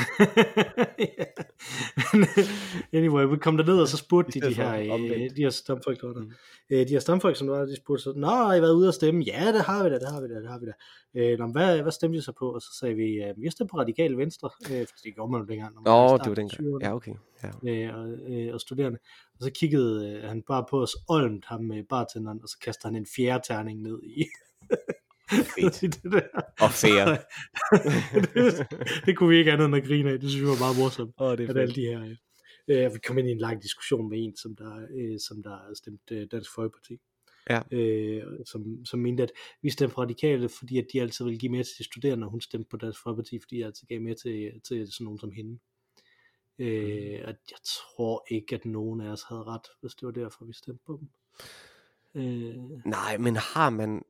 Anyway, vi kom derned, og så spurgte de stedet de her, øh, de her stamfolk, der var der. Mm. Øh, de her stamfolk, som der var, de spurgte så, Nå, har I været ude at stemme? Ja, det har vi da, det har vi da, det har vi da. Øh, nå, men hvad, hvad stemte I så på? Og så sagde vi, øh, vi stemte på Radikale Venstre, øh, for det gjorde man jo dengang. Når man Åh, oh, det var dengang. 20'erne, Ja, okay. Ja. øh, og, øh, og studerende. Og så kiggede øh, han bare på os olmt, ham med bartenderen, og så kastede han en fjerde terning ned i. Fedt. det der. Og fair. det, det kunne vi ikke andet end at grine af. Det synes vi var meget morsomt. Åh, det er at alle de her... Øh, vi kom ind i en lang diskussion med en, som der, øh, som der stemte øh, Dansk Folkeparti. Ja. øh, som, som mente, at vi stemte for radikale, fordi at de altid ville give mere til de studerende, og hun stemte på Dansk Folkeparti, fordi de altid gav mere til, til sådan nogen som hende. Øh, at jeg tror ikke, at nogen af os havde ret, hvis det var derfor, vi stemte på dem. Øh, Nej, men har man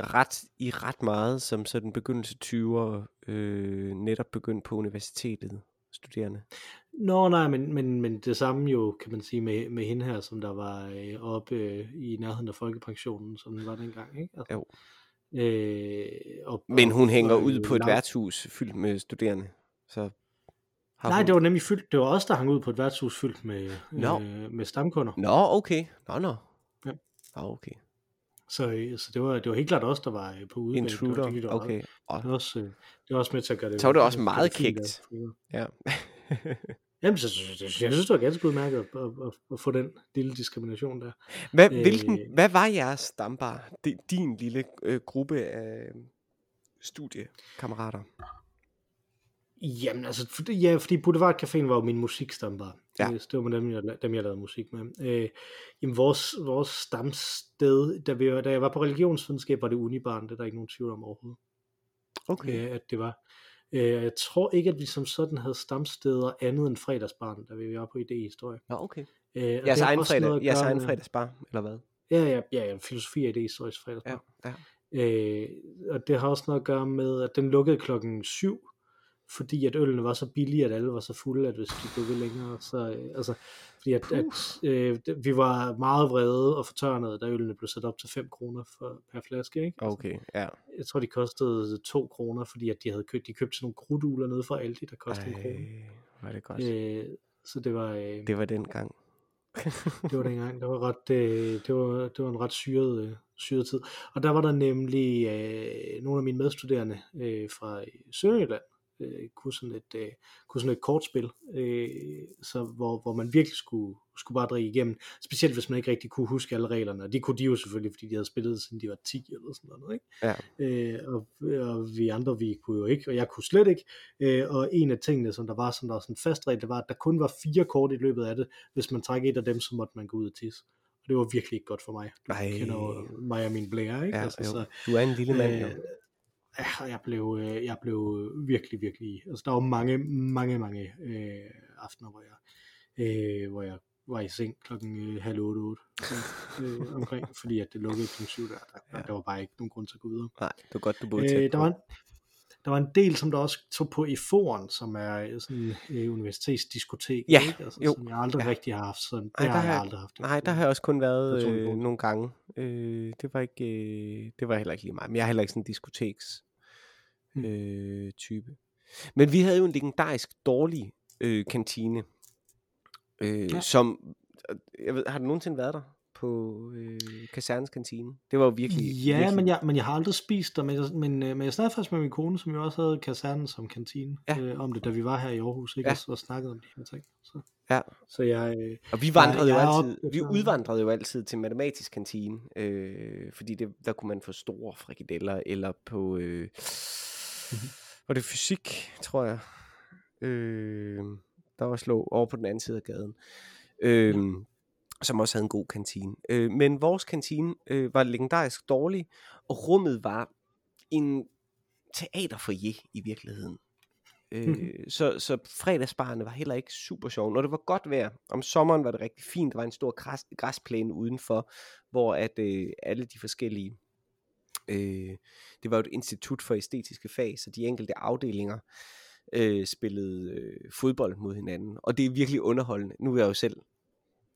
ret i ret meget, som sådan begyndelse 20'er, øh, netop begyndt på universitetet, studerende? Nå nej, men, men, men det samme jo, kan man sige, med, med hende her, som der var øh, oppe øh, i nærheden af folkepensionen, som den var dengang, ikke? Altså, Jo. Øh, og, Men hun og- hænger og, ud øh, på et langt- værtshus fyldt med studerende, så har Nej, hun... det var nemlig fyldt, det var os, der hang ud på et værtshus fyldt med, Nå. øh, med stamkunder. Nå, okay. Nå, nå. Ja. Nå, okay. Så, øh, så det, var, det var helt klart os, der var øh, på. Det var- Intruder, det, gik der også- okay. Og, Det var også, øh, det var også med til at gøre det. Så var det også meget kægt. ja. Jamen, så, så, jeg synes, det var ganske udmærket at, at, at, at få den lille diskrimination der. hvad, hvilken, hvad var jeres stambar? Di- Din lille øh, gruppe af studiekammerater? Jamen, altså, for, ja, fordi Boulevard Caféen var jo min musikstambar. Ja. Øh, det var med dem, jeg, dem, jeg lavede musik med. Øh, jamen, vores, vores stamsted, da, vi, da jeg var på religionsvidenskab, var det Unibarn, det er der ikke nogen tvivl om overhovedet. Okay. øh, at det var. Øh, jeg tror ikke, at vi som sådan havde stamsteder andet end fredagsbarn, da vi var på idéhistorie. Nå, okay. Øh, Jeres har egen, fredag, at jeres gøre egen fredagsbar, eller hvad? Ja, ja, ja, ja filosofi og idéhistorisk Ja, fredagsbar. ja. Øh, og det har også noget at gøre med, at den lukkede klokken 7, fordi at ølene var så billige, at alle var så fulde, at hvis de blev ved længere, så øh, altså, fordi at, at øh, vi var meget vrede og fortørnede, da ølene blev sat op til 5 kroner for, per flaske, ikke? Altså, Okay, ja. jeg tror, de kostede 2 kroner, fordi at de havde købt, de købte sådan nogle krudtugler nede fra Aldi, der kostede en krone. Ej, var det godt. Øh, så det var, øh, Det var den gang. det var dengang, det var, ret, øh, det var, det var en ret syret, øh, syret tid. Og der var der nemlig øh, nogle af mine medstuderende øh, fra Sønderjylland, øh, kunne, sådan et, øh, kunne sådan et kortspil, øh, så hvor, hvor man virkelig skulle, skulle bare drikke igennem, specielt hvis man ikke rigtig kunne huske alle reglerne, og det kunne de jo selvfølgelig, fordi de havde spillet siden de var 10 eller sådan noget, ikke? Ja. Øh, og, og vi andre, vi kunne jo ikke, og jeg kunne slet ikke, øh, og en af tingene, som der var, som der var sådan en fast regel, det var, at der kun var fire kort i løbet af det, hvis man trak et af dem, så måtte man gå ud og tisse. Det var virkelig ikke godt for mig. Nej. Jeg kender mig og mine blære, ikke? Ja, altså, jo. så, Du er en lille mand, jo. Øh, ja, jeg blev, øh, jeg blev virkelig, virkelig, altså der var mange, mange, mange øh, aftener, hvor jeg, øh, hvor jeg var i seng klokken øh, halv otte, otte øh, omkring, fordi at det lukkede klokken syv der, der, Ja. der var bare ikke nogen grund til at gå videre. Nej, det var godt, du boede tæt Øh, der, på. var en, der var en del, som der også tog på i foren, som er øh, sådan et universitetsdiskotek, Ja, ikke? Altså, jo. som jeg aldrig Ja. rigtig har haft. Sådan, det Ej, der har jeg aldrig haft. Nej, der har jeg også kun været øh, nogle gange. Øh, det var ikke, øh, det var heller ikke lige mig. Men jeg er heller ikke sådan en diskoteks Mm. øh, type. Men vi havde jo en legendarisk dårlig øh, kantine, øh, Ja. som, øh, jeg ved, har du nogensinde været der på øh, Kasernens kantine? Det var jo virkelig, Ja, virkelig men jeg, men jeg har aldrig spist der, men, jeg, men, øh, men jeg snakkede faktisk med min kone, som jo også havde kasernen som kantine, Ja. øh, om det, da vi var her i Aarhus, ikke? Ja. Og, og snakkede om de her ting. Så, Ja. så jeg, øh, Og vi vandrede jeg jo er altid, op- vi udvandrede jo altid til matematisk kantine, øh, fordi det, der kunne man få store frikadeller, eller på, øh, Mhm. var det fysik, tror jeg, øh, der også lå over på den anden side af gaden, øh, som også havde en god kantine. Øh, men vores kantine øh, var legendarisk dårlig, og rummet var en teaterfoyer i virkeligheden. Øh, så, så fredagsbarne var heller ikke super sjov. Når det var godt vejr, om sommeren var det rigtig fint, der var en stor græs, græsplæne udenfor, hvor at øh, alle de forskellige, øh, det var jo et institut for æstetiske fag, så de enkelte afdelinger øh, spillede øh, fodbold mod hinanden, og det er virkelig underholdende. Nu er jeg jo selv,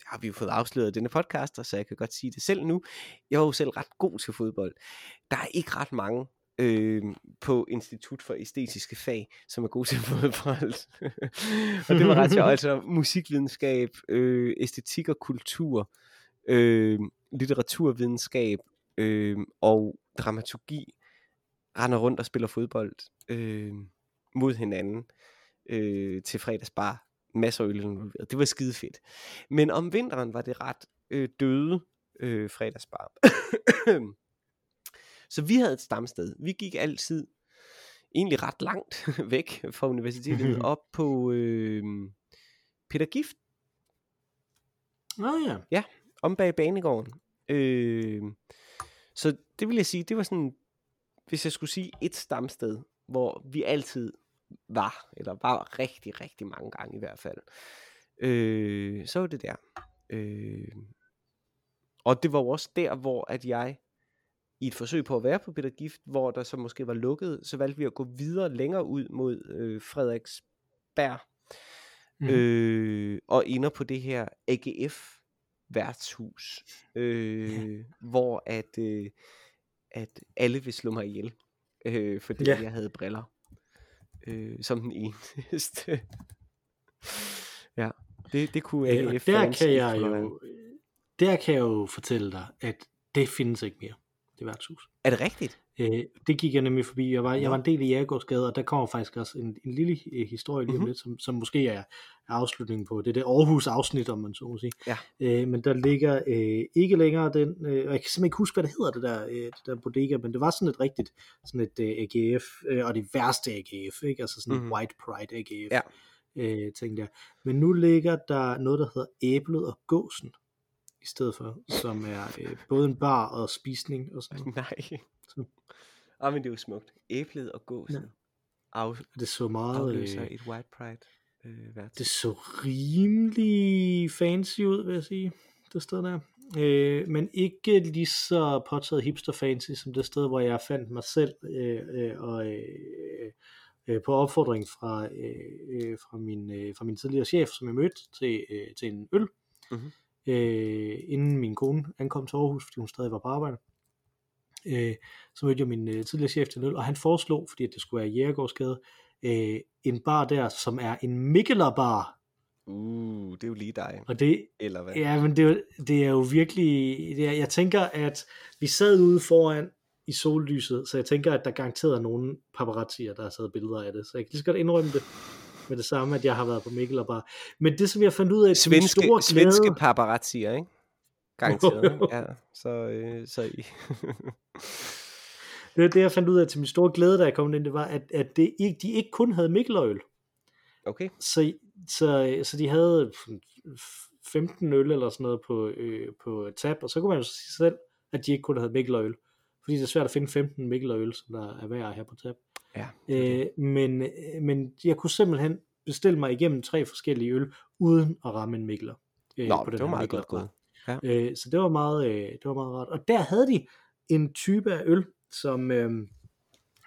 har vi jo fået afsløret denne podcast, så jeg kan godt sige det selv nu. Jeg var jo selv ret god til fodbold. Der er ikke ret mange øh, på Institut for Æstetiske Fag, som er gode til fodbold. og det var ret sjovt. Altså musikvidenskab, øh, æstetik og kultur, øh, litteraturvidenskab øh, og dramaturgi render rundt og spiller fodbold øh, mod hinanden øh, til fredagsbar. Masser af øl involveret. Det var skide fedt. Men om vinteren var det ret øh, døde øh, fredagsbar. Så vi havde et stamsted. Vi gik altid egentlig ret langt væk fra universitetet op på øh, Peter Gift Nå ja. om bag banegården. Øh, så det vil jeg sige, det var sådan, hvis jeg skulle sige et stamsted, hvor vi altid var, eller var rigtig, rigtig mange gange i hvert fald, øh, så var det der. Øh, og det var jo også der, hvor at jeg i et forsøg på at være på Peter Gift, hvor der så måske var lukket, så valgte vi at gå videre længere ud mod øh, Frederiksberg, mm. øh, og ender på det her AGF værtshus, øh, ja. hvor at, øh, at alle vil slå mig ihjel, øh, fordi ja. jeg havde briller, øh, som den eneste. ja, det, det kunne AGF ja, der kan jeg jo, der kan jeg jo fortælle dig, at det findes ikke mere det værtshus. Er det rigtigt? Øh, det gik jeg nemlig forbi. Jeg var, jeg var en del i Jægergårdsgade, og der kommer faktisk også en, en lille øh, historie lige om mm-hmm. lidt, som, som måske er, er afslutningen på det. Det Aarhus afsnit, om man så må sige. Ja. Øh, men der ligger øh, ikke længere den, øh, og jeg kan simpelthen ikke huske, hvad det hedder, det der, øh, det der bodega, men det var sådan et rigtigt, sådan et øh, AGF, øh, og det værste AGF, ikke? Altså sådan mm-hmm. et White Pride AGF. Ja. Øh, tænkte jeg. Men nu ligger der noget, der hedder Æblet og Gåsen i stedet for, som er øh, både en bar og spisning og sådan noget. Nej. Så. Ah, men det er jo smukt. Æblet og gåsen. Ja. Af, det så meget... Øh, et White Pride øh, værts. Det så rimelig fancy ud, vil jeg sige, det sted der. Øh, men ikke lige så påtaget hipster fancy som det sted, hvor jeg fandt mig selv øh, øh, og øh, øh, på opfordring fra, øh, øh fra, min, øh, fra min tidligere chef, som jeg mødte til, øh, til en øl. Mm-hmm øh, inden min kone ankom til Aarhus, fordi hun stadig var på arbejde. Øh, så mødte jeg min øh, tidligere chef til øl, og han foreslog, fordi det skulle være Jægergårdsgade, øh, en bar der, som er en Mikkeler bar. Uh, det er jo lige dig. Og det, Eller hvad? Ja, men det, det er jo virkelig, det er, jeg tænker, at vi sad ude foran i sollyset, så jeg tænker, at der garanteret er nogle paparazzier, der har taget billeder af det, så jeg kan lige så godt indrømme det med det samme, at jeg har været på Mikkel og bare. Men det, som jeg fandt ud af, svenske, store glæde... Svenske paparazzier, ikke? Garanteret. ja, så, øh, så I... det er det, jeg fandt ud af til min store glæde, da jeg kom ind, det var, at, at det ikke, de ikke kun havde Mikkeløl. Okay. Så, så, så de havde 15 øl eller sådan noget på, øh, på tab, og så kunne man jo sige selv, at de ikke kun havde Mikkeløl. Fordi det er svært at finde 15 Mikkeløl, som der er værd her på tab. Ja. Øh, men, øh, men jeg kunne simpelthen bestille mig igennem tre forskellige øl, uden at ramme en Mikler. Øh, Nå, på den det var meget godt gået. Ja. Øh, så det var, meget, øh, det var meget rart. Og der havde de en type af øl, som, øh,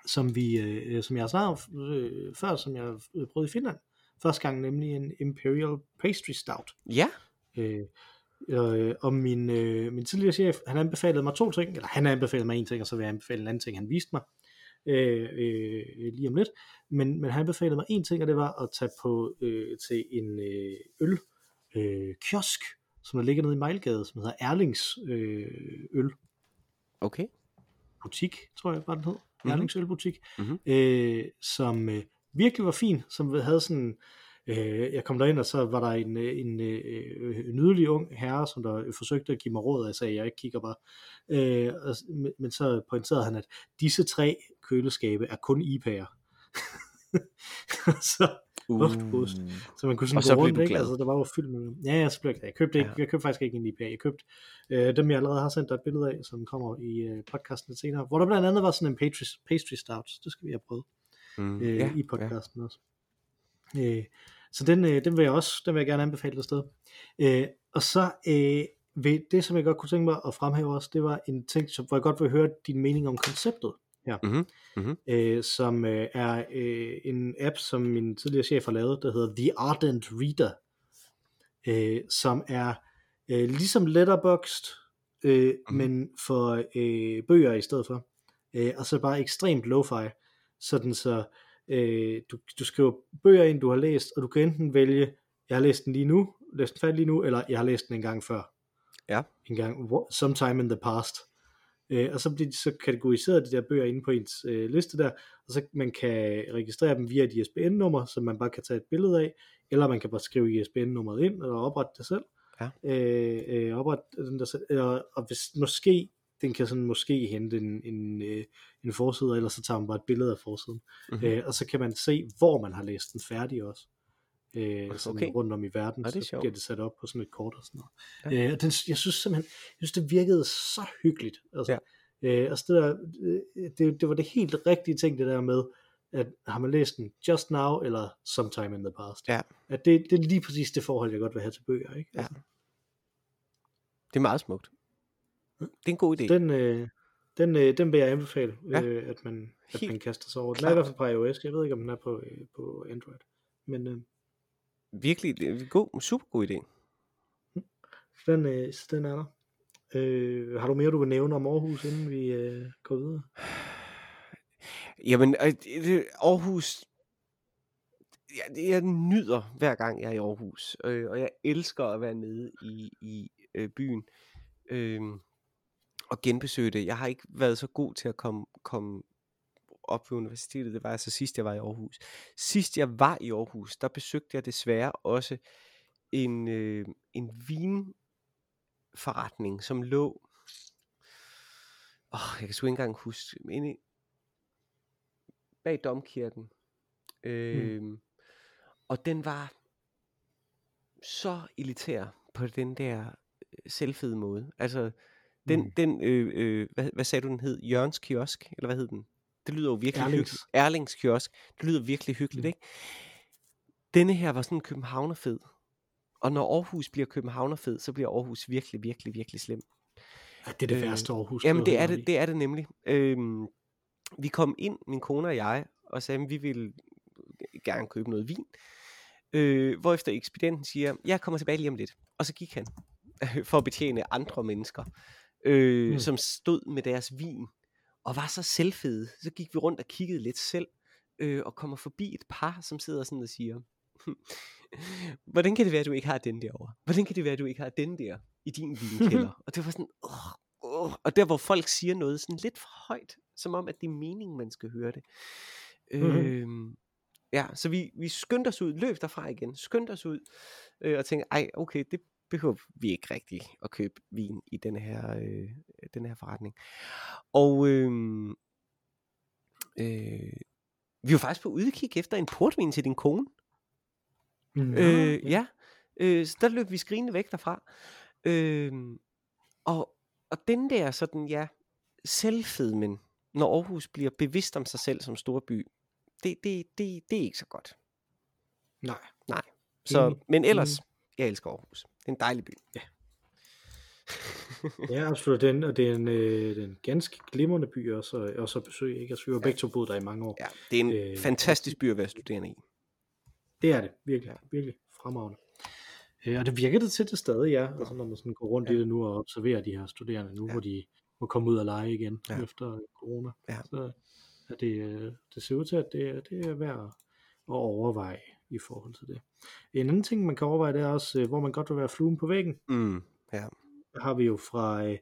som, vi, øh, som jeg har snakket øh, før, som jeg prøvede i Finland. Første gang nemlig en Imperial Pastry Stout. Ja. Øh, øh, og min, øh, min tidligere chef, han anbefalede mig to ting, eller han anbefalede mig en ting, og så vil jeg anbefale en anden ting, han viste mig øh, øh, lige om lidt. Men, men han befalede mig en ting, og det var at tage på øh, til en øh, øl øh, kiosk, som der ligger nede i Mejlgade, som hedder Erlings øh, Øl. Okay. Butik, tror jeg, var den hed. Mm-hmm. Erlings Ølbutik. Mm-hmm. Øh, som øh, virkelig var fin, som havde sådan Øh, jeg kom derind, og så var der en, øh, en, en, øh, en nydelig ung herre, som der forsøgte at give mig råd, og jeg sagde, at jeg ikke kigger bare. Øh, og, men så pointerede han, at disse tre køleskabe er kun IPA'er. så, uh. så man kunne sådan og så gå rundt, ikke? Altså, der var jo fyldt med... Ja, ja, så blev jeg glad. Jeg købte, ikke, ja. jeg købte faktisk ikke en IPA. Jeg købte øh, dem, jeg allerede har sendt dig et billede af, som kommer i øh, podcasten lidt senere, hvor der blandt andet var sådan en pastry, pastry stout. Det skal vi have prøvet mm, øh, ja, i podcasten ja. også. Øh, så den, øh, den vil jeg også, den vil jeg gerne anbefale et sted. Øh, og så øh, ved det, som jeg godt kunne tænke mig at fremhæve også, det var en ting, som, hvor jeg godt vil høre din mening om konceptet her, mm-hmm. Mm-hmm. Øh, som øh, er øh, en app, som min tidligere chef har lavet, der hedder The Ardent Reader, øh, som er øh, ligesom Letterboxd, øh, mm-hmm. men for øh, bøger i stedet for, øh, og så bare ekstremt lo-fi, sådan så øh, du, du skriver bøger ind, du har læst, og du kan enten vælge, jeg har læst den lige nu, læst den færdig lige nu, eller jeg har læst den en gang før. Ja. En gang, sometime in the past. Øh, og så bliver de så kategoriseret de der bøger inde på ens øh, liste der, og så man kan registrere dem via et ISBN-nummer, som man bare kan tage et billede af, eller man kan bare skrive ISBN-nummeret ind, eller oprette det selv. Ja. Øh, øh, oprette den der selv, og, og hvis måske den kan sådan måske hente en, en, øh, en forside, eller så tager man bare et billede af forsiden. Mm-hmm. Øh, og så kan man se, hvor man har læst den færdig også. Øh, sådan Okay. rundt om i verden, Nå, det så sjovt. bliver det sat op på sådan et kort og sådan Ja. noget. Øh, og den, jeg synes simpelthen, jeg synes det virkede så hyggeligt. Altså, Ja. øh, altså det, der, øh, det, det var det helt rigtige ting, det der med, at har man læst den just now, eller sometime in the past. Ja. At det, det er lige præcis det forhold, jeg godt vil have til bøger. Ikke? Ja. Det er meget smukt. Det er en god idé. den, øh, den, øh, den vil jeg anbefale, Ja. øh, at, man, at Helt man kaster sig over. Den er i hvert fald på iOS. Jeg ved ikke, om den er på, øh, på Android. Men øh, Virkelig god, super god idé. den, øh, så den er der. Øh, har du mere, du vil nævne om Aarhus, inden vi øh, går videre? Jamen, øh, Aarhus, jeg, jeg nyder hver gang jeg er i Aarhus, øh, og jeg elsker at være nede i, i øh, byen øh, og genbesøge det. Jeg har ikke været så god til at komme, komme op ved universitetet, det var altså sidst jeg var i Aarhus. Sidst jeg var i Aarhus, der besøgte jeg desværre også en, øh, en vinforretning, som lå, åh, jeg kan sgu ikke engang huske, inde bag domkirken. Øh, mm. Og den var så elitær på den der øh, selvfede måde. Altså, den, mm. den øh, øh, hvad, hvad sagde du, den hed? Jørgens kiosk? Eller hvad hed den? Det lyder jo virkelig Erlings. hyggeligt. Erlings kiosk. Det lyder virkelig hyggeligt, Mm. ikke? Denne her var sådan københavnerfed. Og når Aarhus bliver københavnerfed, så bliver Aarhus virkelig, virkelig, virkelig slem. Ja, det er det Øh, værste Aarhus. Jamen det er det, det er det nemlig. Øhm, vi kom ind, min kone og jeg, og sagde, at vi ville gerne købe noget vin. Øh, hvorefter ekspedienten siger, jeg kommer tilbage lige om lidt. Og så gik han for at betjene andre mennesker, øh, mm. som stod med deres vin og var så selvfede. Så gik vi rundt og kiggede lidt selv, øh, og kommer forbi et par, som sidder sådan og siger, hvordan kan det være, at du ikke har den derovre? Hvordan kan det være, at du ikke har den der i din vinkælder? og det var sådan, åh, åh. og der hvor folk siger noget sådan lidt for højt, som om at det er meningen, man skal høre det. Mhm. Øhm, ja, så vi, vi skyndte os ud, løb derfra igen, skyndte os ud, øh, og tænkte, ej, okay, det behøver vi ikke rigtig at købe vin i den her, øh, den her forretning. Og øh, øh, vi var faktisk på udkig efter en portvin til din kone. Nå, Øh, ja, øh, så der løb vi skrigende væk derfra. Øh, og, og den der sådan, ja, selvfedmen, når Aarhus bliver bevidst om sig selv som storby, det, det, det, det er ikke så godt. Nej. Så, Enig. men ellers, jeg elsker Aarhus. Det er en dejlig by. Ja, absolut. Den, og det er en, øh, det er en ganske glimrende by også, også at besøge. Ikke? Altså, vi har Ja. begge to boet der i mange år. Ja, det er en Øh, fantastisk by at være studerende i. Det er det, virkelig, virkelig fremragende. Øh, og det virker det til det stadig, ja. Altså, når man sådan går rundt ja. i det nu og observerer de her studerende nu, ja. Ja. hvor de må komme ud og lege igen ja. Ja. efter corona. Ja. Så er det, øh, det ser ud til, at det, det er værd at overveje i forhold til det. En anden ting, man kan overveje, det er også, øh, hvor man godt vil være fluen på væggen. Mm, ja. Der har vi jo fra øh,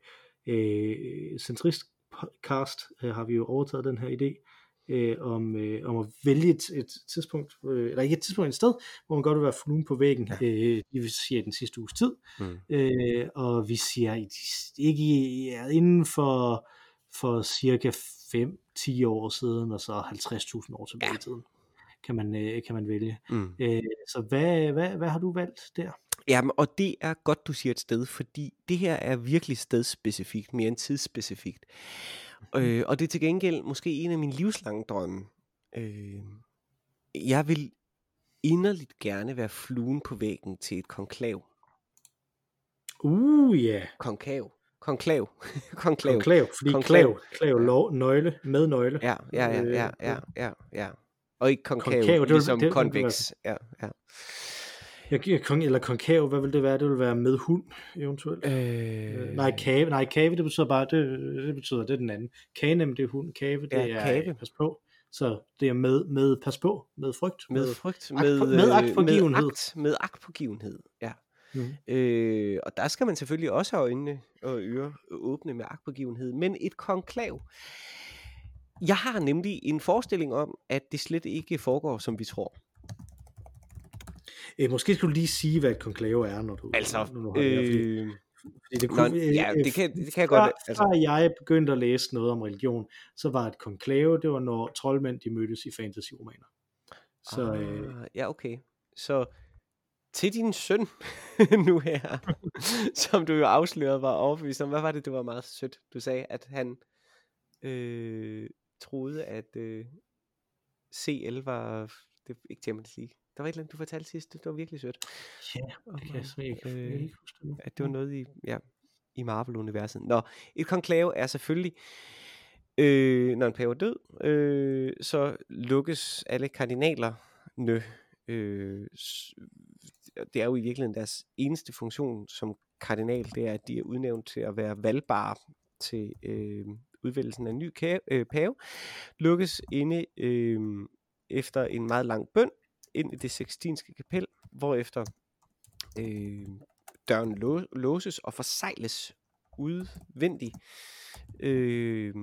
øh, Centristcast, øh, har vi jo overtaget den her idé, øh, om, øh, om at vælge et, et tidspunkt, øh, eller ikke et tidspunkt, et sted, hvor man godt vil være fluen på væggen, ja. Ja. øh, det vil sige den sidste uges tid, Mm. øh, og vi siger ikke ja, inden for, for cirka 5-10 år siden, og så 50.000 år tilbage Ja. i tiden, kan man, øh, kan man vælge. Mm. Øh, så hvad, hvad, hvad har du valgt der? Jamen, og det er godt, du siger et sted, fordi det her er virkelig stedspecifikt, mere end tidsspecifikt. Øh, og det er til gengæld måske en af mine livslange drømme. Øh, jeg vil inderligt gerne være fluen på væggen til et konklav. Uh, ja. Yeah. Konkav. Konklav. konklav. Konklav, fordi Konklav. klav, klav, Ja. lov, nøgle, med nøgle. Ja, ja, ja, Øh, ja, ja, ja, ja. Og ikke konkav, Konkav, det ligesom det. Ja, ja. Jeg giver kong, eller konkav, hvad vil det være? Det vil være med hund, eventuelt. Øh, Øh, nej, kave, nej, kave, det betyder bare, det, det betyder, det er den anden. Kanem, det er hund, kave, det Ja, er kave. pas på. Så det er med, med pas på, med frygt. med frygt, agt- med, med øh, agtpågivenhed. Med, agt, med agtpågivenhed, ja. Mhm. Øh, og der skal man selvfølgelig også have øjnene og ører åbne med agtpågivenhed. Men et konklav. Jeg har nemlig en forestilling om, at det slet ikke foregår, som vi tror. Øh, måske skulle du lige sige, hvad et konklave er, når du, Altså, når du har det her, fordi, øh, fordi det kunne, øh, ja, øh, det kan, det kan jeg godt. Altså, før jeg begyndte at læse noget om religion, så var et konklave, det var når troldmænd de mødtes i fantasy-romaner. Så, øh, ah, ja, okay. Så til din søn nu her, som du jo afslørede var overbevist om, hvad var det, du var meget sødt? Du sagde, at han øh, troede, at øh, CL var det er ikke Champions League. Der var et eller andet, du fortalte sidst, det var virkelig sødt. Ja, det kan jeg så ikke, øh, ikke det nu. At det var noget i, ja, i Marvel-universet. Nå, et konklave er selvfølgelig, øh, når en pave er død, øh, så lukkes alle kardinalerne. Øh, det er jo i virkeligheden deres eneste funktion som kardinal, det er, at de er udnævnt til at være valgbare til øh, udvælgelsen af en ny øh, pave, lukkes inde øh, efter en meget lang bøn ind i det sextinske kapel, hvorefter øh, døren lå, låses og forsejles udvendigt. Øh,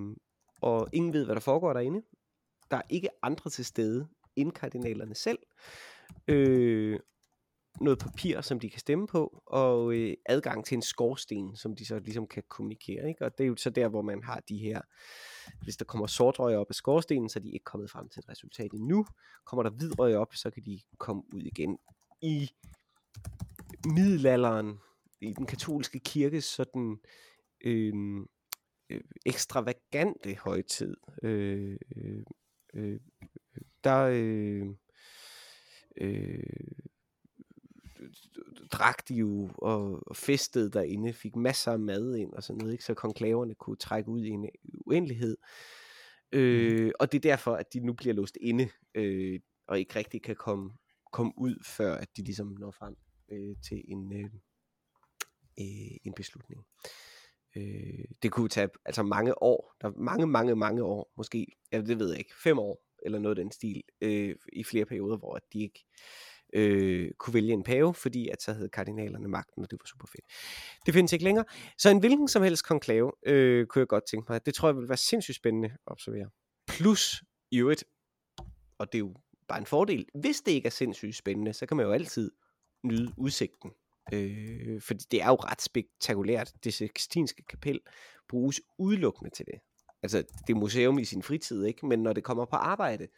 og ingen ved, hvad der foregår derinde. Der er ikke andre til stede end kardinalerne selv. Øh, noget papir, som de kan stemme på, og øh, adgang til en skorsten, som de så ligesom kan kommunikere. Ikke? Og det er jo så der, hvor man har de her, hvis der kommer sortrøg op af skorstenen, så er de ikke kommet frem til et resultat endnu. Kommer der hvidrøg op, så kan de komme ud igen. I middelalderen, i den katolske kirke, sådan øh, øh, ekstravagante højtid, øh, øh, øh, øh der øh, øh, drak de jo og, og festede derinde, fik masser af mad ind og sådan noget, ikke? så konklaverne kunne trække ud i en uendelighed. Øh, mm. Og det er derfor, at de nu bliver låst inde, øh, og ikke rigtig kan komme, komme ud, før at de ligesom når frem øh, til en, øh, øh, en beslutning. Øh, det kunne tage altså mange år, der mange, mange, mange år, måske, ja, det ved jeg ikke, fem år, eller noget af den stil, øh, i flere perioder, hvor de ikke øh, kunne vælge en pave, fordi at så havde kardinalerne magten, og det var super fedt. Det findes ikke længere. Så en hvilken som helst konklave øh, kunne jeg godt tænke mig. Det tror jeg vil være sindssygt spændende at observere. Plus i øvrigt, og det er jo bare en fordel, hvis det ikke er sindssygt spændende, så kan man jo altid nyde udsigten. Øh, fordi det er jo ret spektakulært. Det sextinske kapel bruges udelukkende til det. Altså, det er museum i sin fritid, ikke? Men når det kommer på arbejde,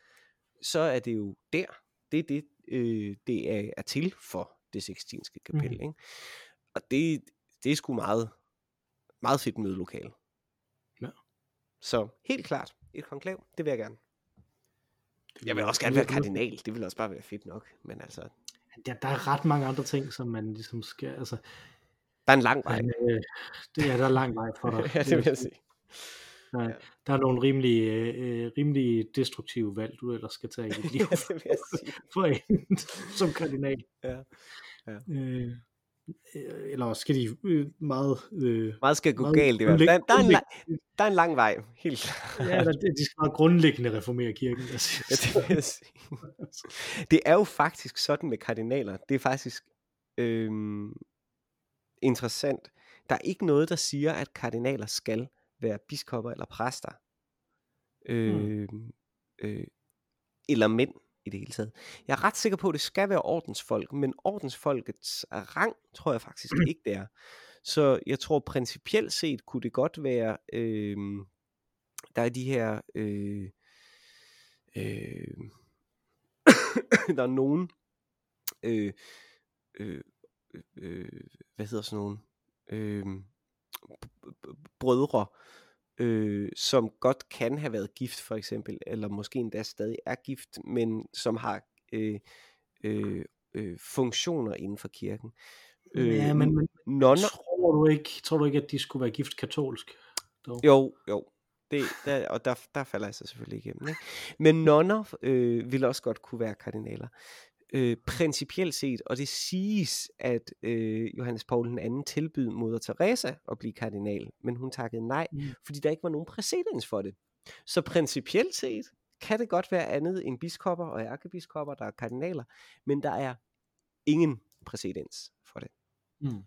så er det jo der. Det er det, øh, det er, er til for det sextinske kapel. Mm. Ikke? Og det, det er sgu meget, meget fedt mødelokale. Ja. Så helt klart, et konklav, det vil jeg gerne. Jeg vil også gerne være kardinal, det vil også bare være fedt nok, men altså... Der, der er ret mange andre ting, som man ligesom skal, altså... Der er en lang vej. Men, øh, det, ja, der er lang vej for dig. ja, det vil jeg sige. Der, ja. der er nogle rimelig, øh, rimelig destruktive valg, du ellers skal tage i dit liv. ja, det vil jeg. For en, som kardinal. Ja. ja. Øh, eller skal de øh, meget... Øh, meget skal gå meget galt i hvert fald. Der, der, er en lang, der er en lang vej, helt Ja, der, de skal meget grundlæggende reformere kirken. ja, det, vil jeg sige. det er jo faktisk sådan med kardinaler. Det er faktisk øh, interessant. Der er ikke noget, der siger, at kardinaler skal være biskopper eller præster. Øh, mm. øh, eller mænd i det hele taget. Jeg er ret sikker på, at det skal være ordensfolk, men ordensfolkets rang tror jeg faktisk mm. ikke, det er. Så jeg tror principielt set kunne det godt være, øh, der er de her, øh, øh, der er nogen, øh, øh, øh, hvad hedder sådan nogen, øh, brødre, øh, som godt kan have været gift for eksempel, eller måske endda stadig er gift, men som har øh, øh, øh, funktioner inden for kirken. Øh, ja, men, men nonner, tror, du ikke, tror du ikke, at de skulle være gift katolsk? Dog? Jo, jo. Det, der, og der, der falder jeg så selvfølgelig igennem. Ikke? Men nonner øh, vil også godt kunne være kardinaler øh, principielt set, og det siges, at øh, Johannes Paul den anden tilbød moder Teresa at blive kardinal, men hun takkede nej, mm. fordi der ikke var nogen præcedens for det. Så principielt set kan det godt være andet end biskopper og ærkebiskopper, der er kardinaler, men der er ingen præcedens for det. Mm.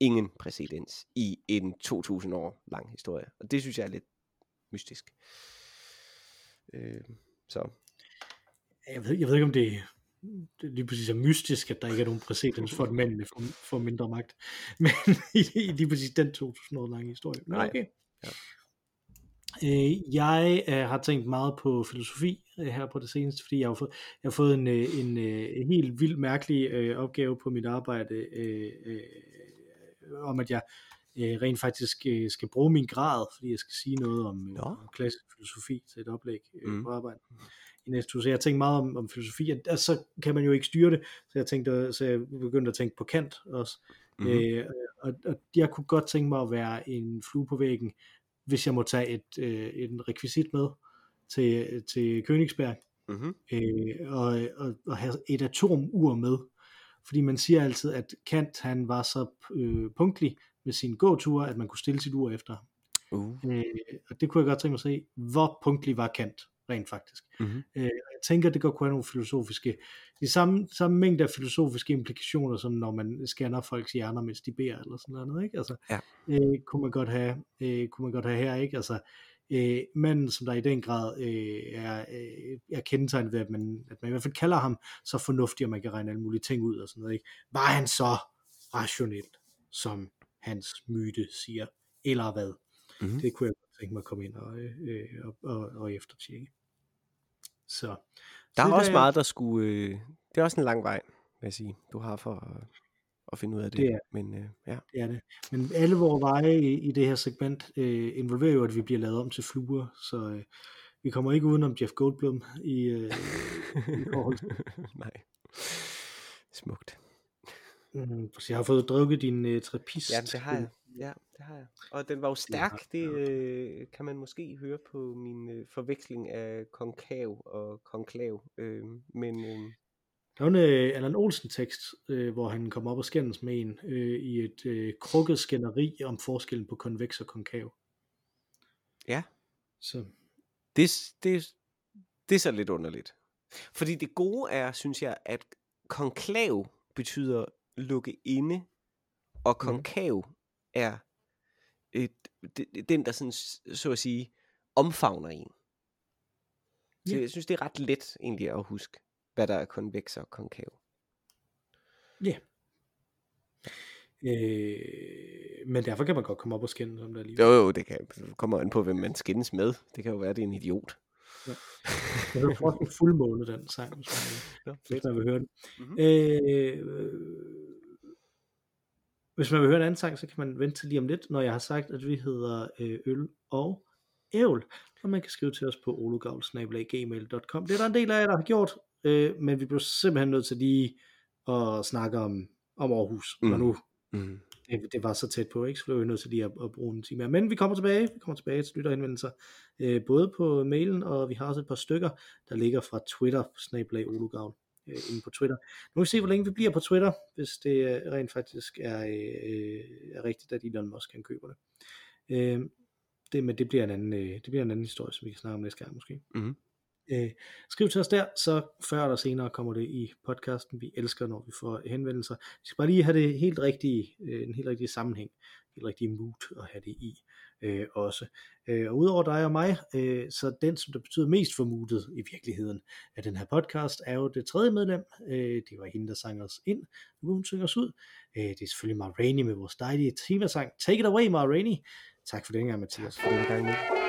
Ingen præcedens i en 2000 år lang historie. Og det synes jeg er lidt mystisk. Øh, så. Jeg ved, jeg ved ikke, om det det lige præcis er mystisk, at der ikke er nogen præcedens for, at mændene får, får mindre magt. Men i, i lige præcis den 2000 år lange historie. Men okay. Ja. Øh, jeg øh, har tænkt meget på filosofi øh, her på det seneste, fordi jeg har fået, jeg har fået en, øh, en, øh, en helt vildt mærkelig øh, opgave på mit arbejde øh, øh, om, at jeg øh, rent faktisk øh, skal bruge min grad, fordi jeg skal sige noget om, øh, om klassisk filosofi til et oplæg øh, mm. på arbejde i næste uge. Så jeg har tænkt meget om, om filosofi, og så kan man jo ikke styre det, så jeg, tænkte, så jeg begyndte at tænke på Kant også. Mm-hmm. Øh, og, og jeg kunne godt tænke mig at være en flue på væggen, hvis jeg må tage et, øh, en rekvisit med til, til Königsberg, mm-hmm. øh, og, og, og have et atomur med. Fordi man siger altid, at Kant han var så øh, punktlig med sin gåture, at man kunne stille sit ur efter. Uh. Øh, og det kunne jeg godt tænke mig at se, hvor punktlig var Kant rent faktisk. Mm-hmm. Øh, jeg tænker, det godt kunne have nogle filosofiske, de samme, samme mængde af filosofiske implikationer, som når man scanner folks hjerner, mens de beder, eller sådan noget, ikke? Altså, ja. øh, kunne, man godt have, øh, kunne man godt have her, ikke? Altså, øh, manden, som der i den grad øh, er, øh, er kendetegnet ved, at man, at man i hvert fald kalder ham så fornuftig, at man kan regne alle mulige ting ud og sådan noget, ikke? Var han så rationel, som hans myte siger, eller hvad? Mm-hmm. Det kunne jeg godt tænke mig at komme ind og, øh, og, og, og eftertjekke. Så, der er også meget, der skulle... Øh, det er også en lang vej, vil jeg sige, du har for at, at finde ud af det. Det er, Men, øh, ja. det, er det. Men alle vores veje i, i det her segment øh, involverer jo, at vi bliver lavet om til fluer, så øh, vi kommer ikke udenom Jeff Goldblum i, øh, i forhold. Nej. Smukt. Mm, jeg har fået drukket din øh, trapist. Ja, det har jeg. Ja, det har jeg. Og den var jo stærk, ja, det øh, kan man måske høre på min øh, forveksling af konkav og konklav. Øh, men øh, der er en øh, Allan Olsen tekst, øh, hvor han kommer op og skændes med en øh, i et øh, krukket skænderi om forskellen på konveks og konkav. Ja. Så. Det, det, det er så lidt underligt. Fordi det gode er, synes jeg, at konklav betyder lukke inde, og mhm. konkav mm. Er et, den, der sådan, så at sige, omfavner en. Så ja. jeg synes, det er ret let egentlig at huske, hvad der er konveks og konkav. Ja. Øh, men derfor kan man godt komme op og skændes om det alligevel. Jo, jo, det kan kommer an på, hvem man skændes med. Det kan jo være, det er en idiot. Ja. Det er jo fuldmåne, den sang, hvis man, ja, hvis man vil høre den. Mm-hmm. Øh, hvis man vil høre en anden sang, så kan man vente til lige om lidt, når jeg har sagt, at vi hedder øh, Øl og Ævl, og man kan skrive til os på ologavl.gmail.com. Det er der en del af jer, der har gjort, øh, men vi bliver simpelthen nødt til lige at snakke om, om Aarhus, mm. når nu mm. det, det var så tæt på, ikke? så blev vi nødt til lige at, at bruge en time Men vi kommer tilbage, vi kommer tilbage til lytterhenvendelser, øh, både på mailen, og vi har også et par stykker, der ligger fra Twitter, snablag ologavl øh, inde på Twitter. Nu må vi se, hvor længe vi bliver på Twitter, hvis det øh, rent faktisk er, øh, er rigtigt, at Elon Musk kan købe det. Øh, det, men det bliver, en anden, øh, det bliver en anden historie, som vi kan snakke om næste gang måske. Mm-hmm. Øh, skriv til os der, så før eller senere kommer det i podcasten. Vi elsker, når vi får henvendelser. Vi skal bare lige have det helt rigtige, øh, en helt rigtig sammenhæng, helt rigtig mood at have det i øh, også. Øh, og udover dig og mig, øh, så den, som der betyder mest for mutet i virkeligheden af den her podcast, er jo det tredje medlem. Øh, det var hende, der sang os ind. Nu hun synger os ud. Øh, det er selvfølgelig Ma Rainey med vores dejlige temasang. Take it away, Ma Rainey. Tak for den gang, Mathias. Tak for den gang.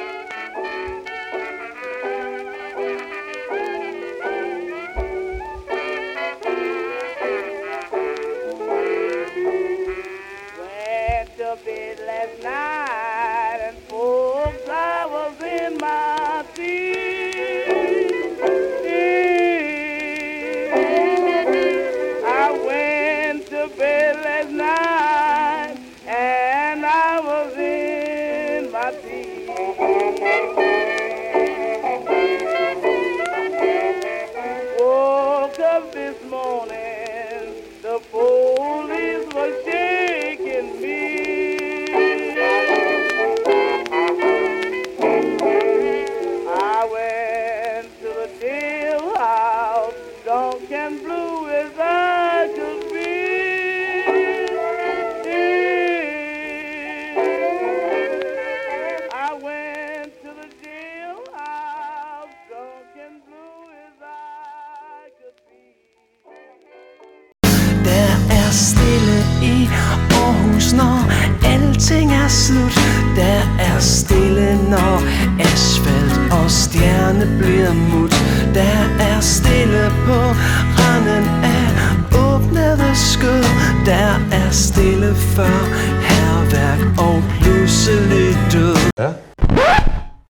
Stille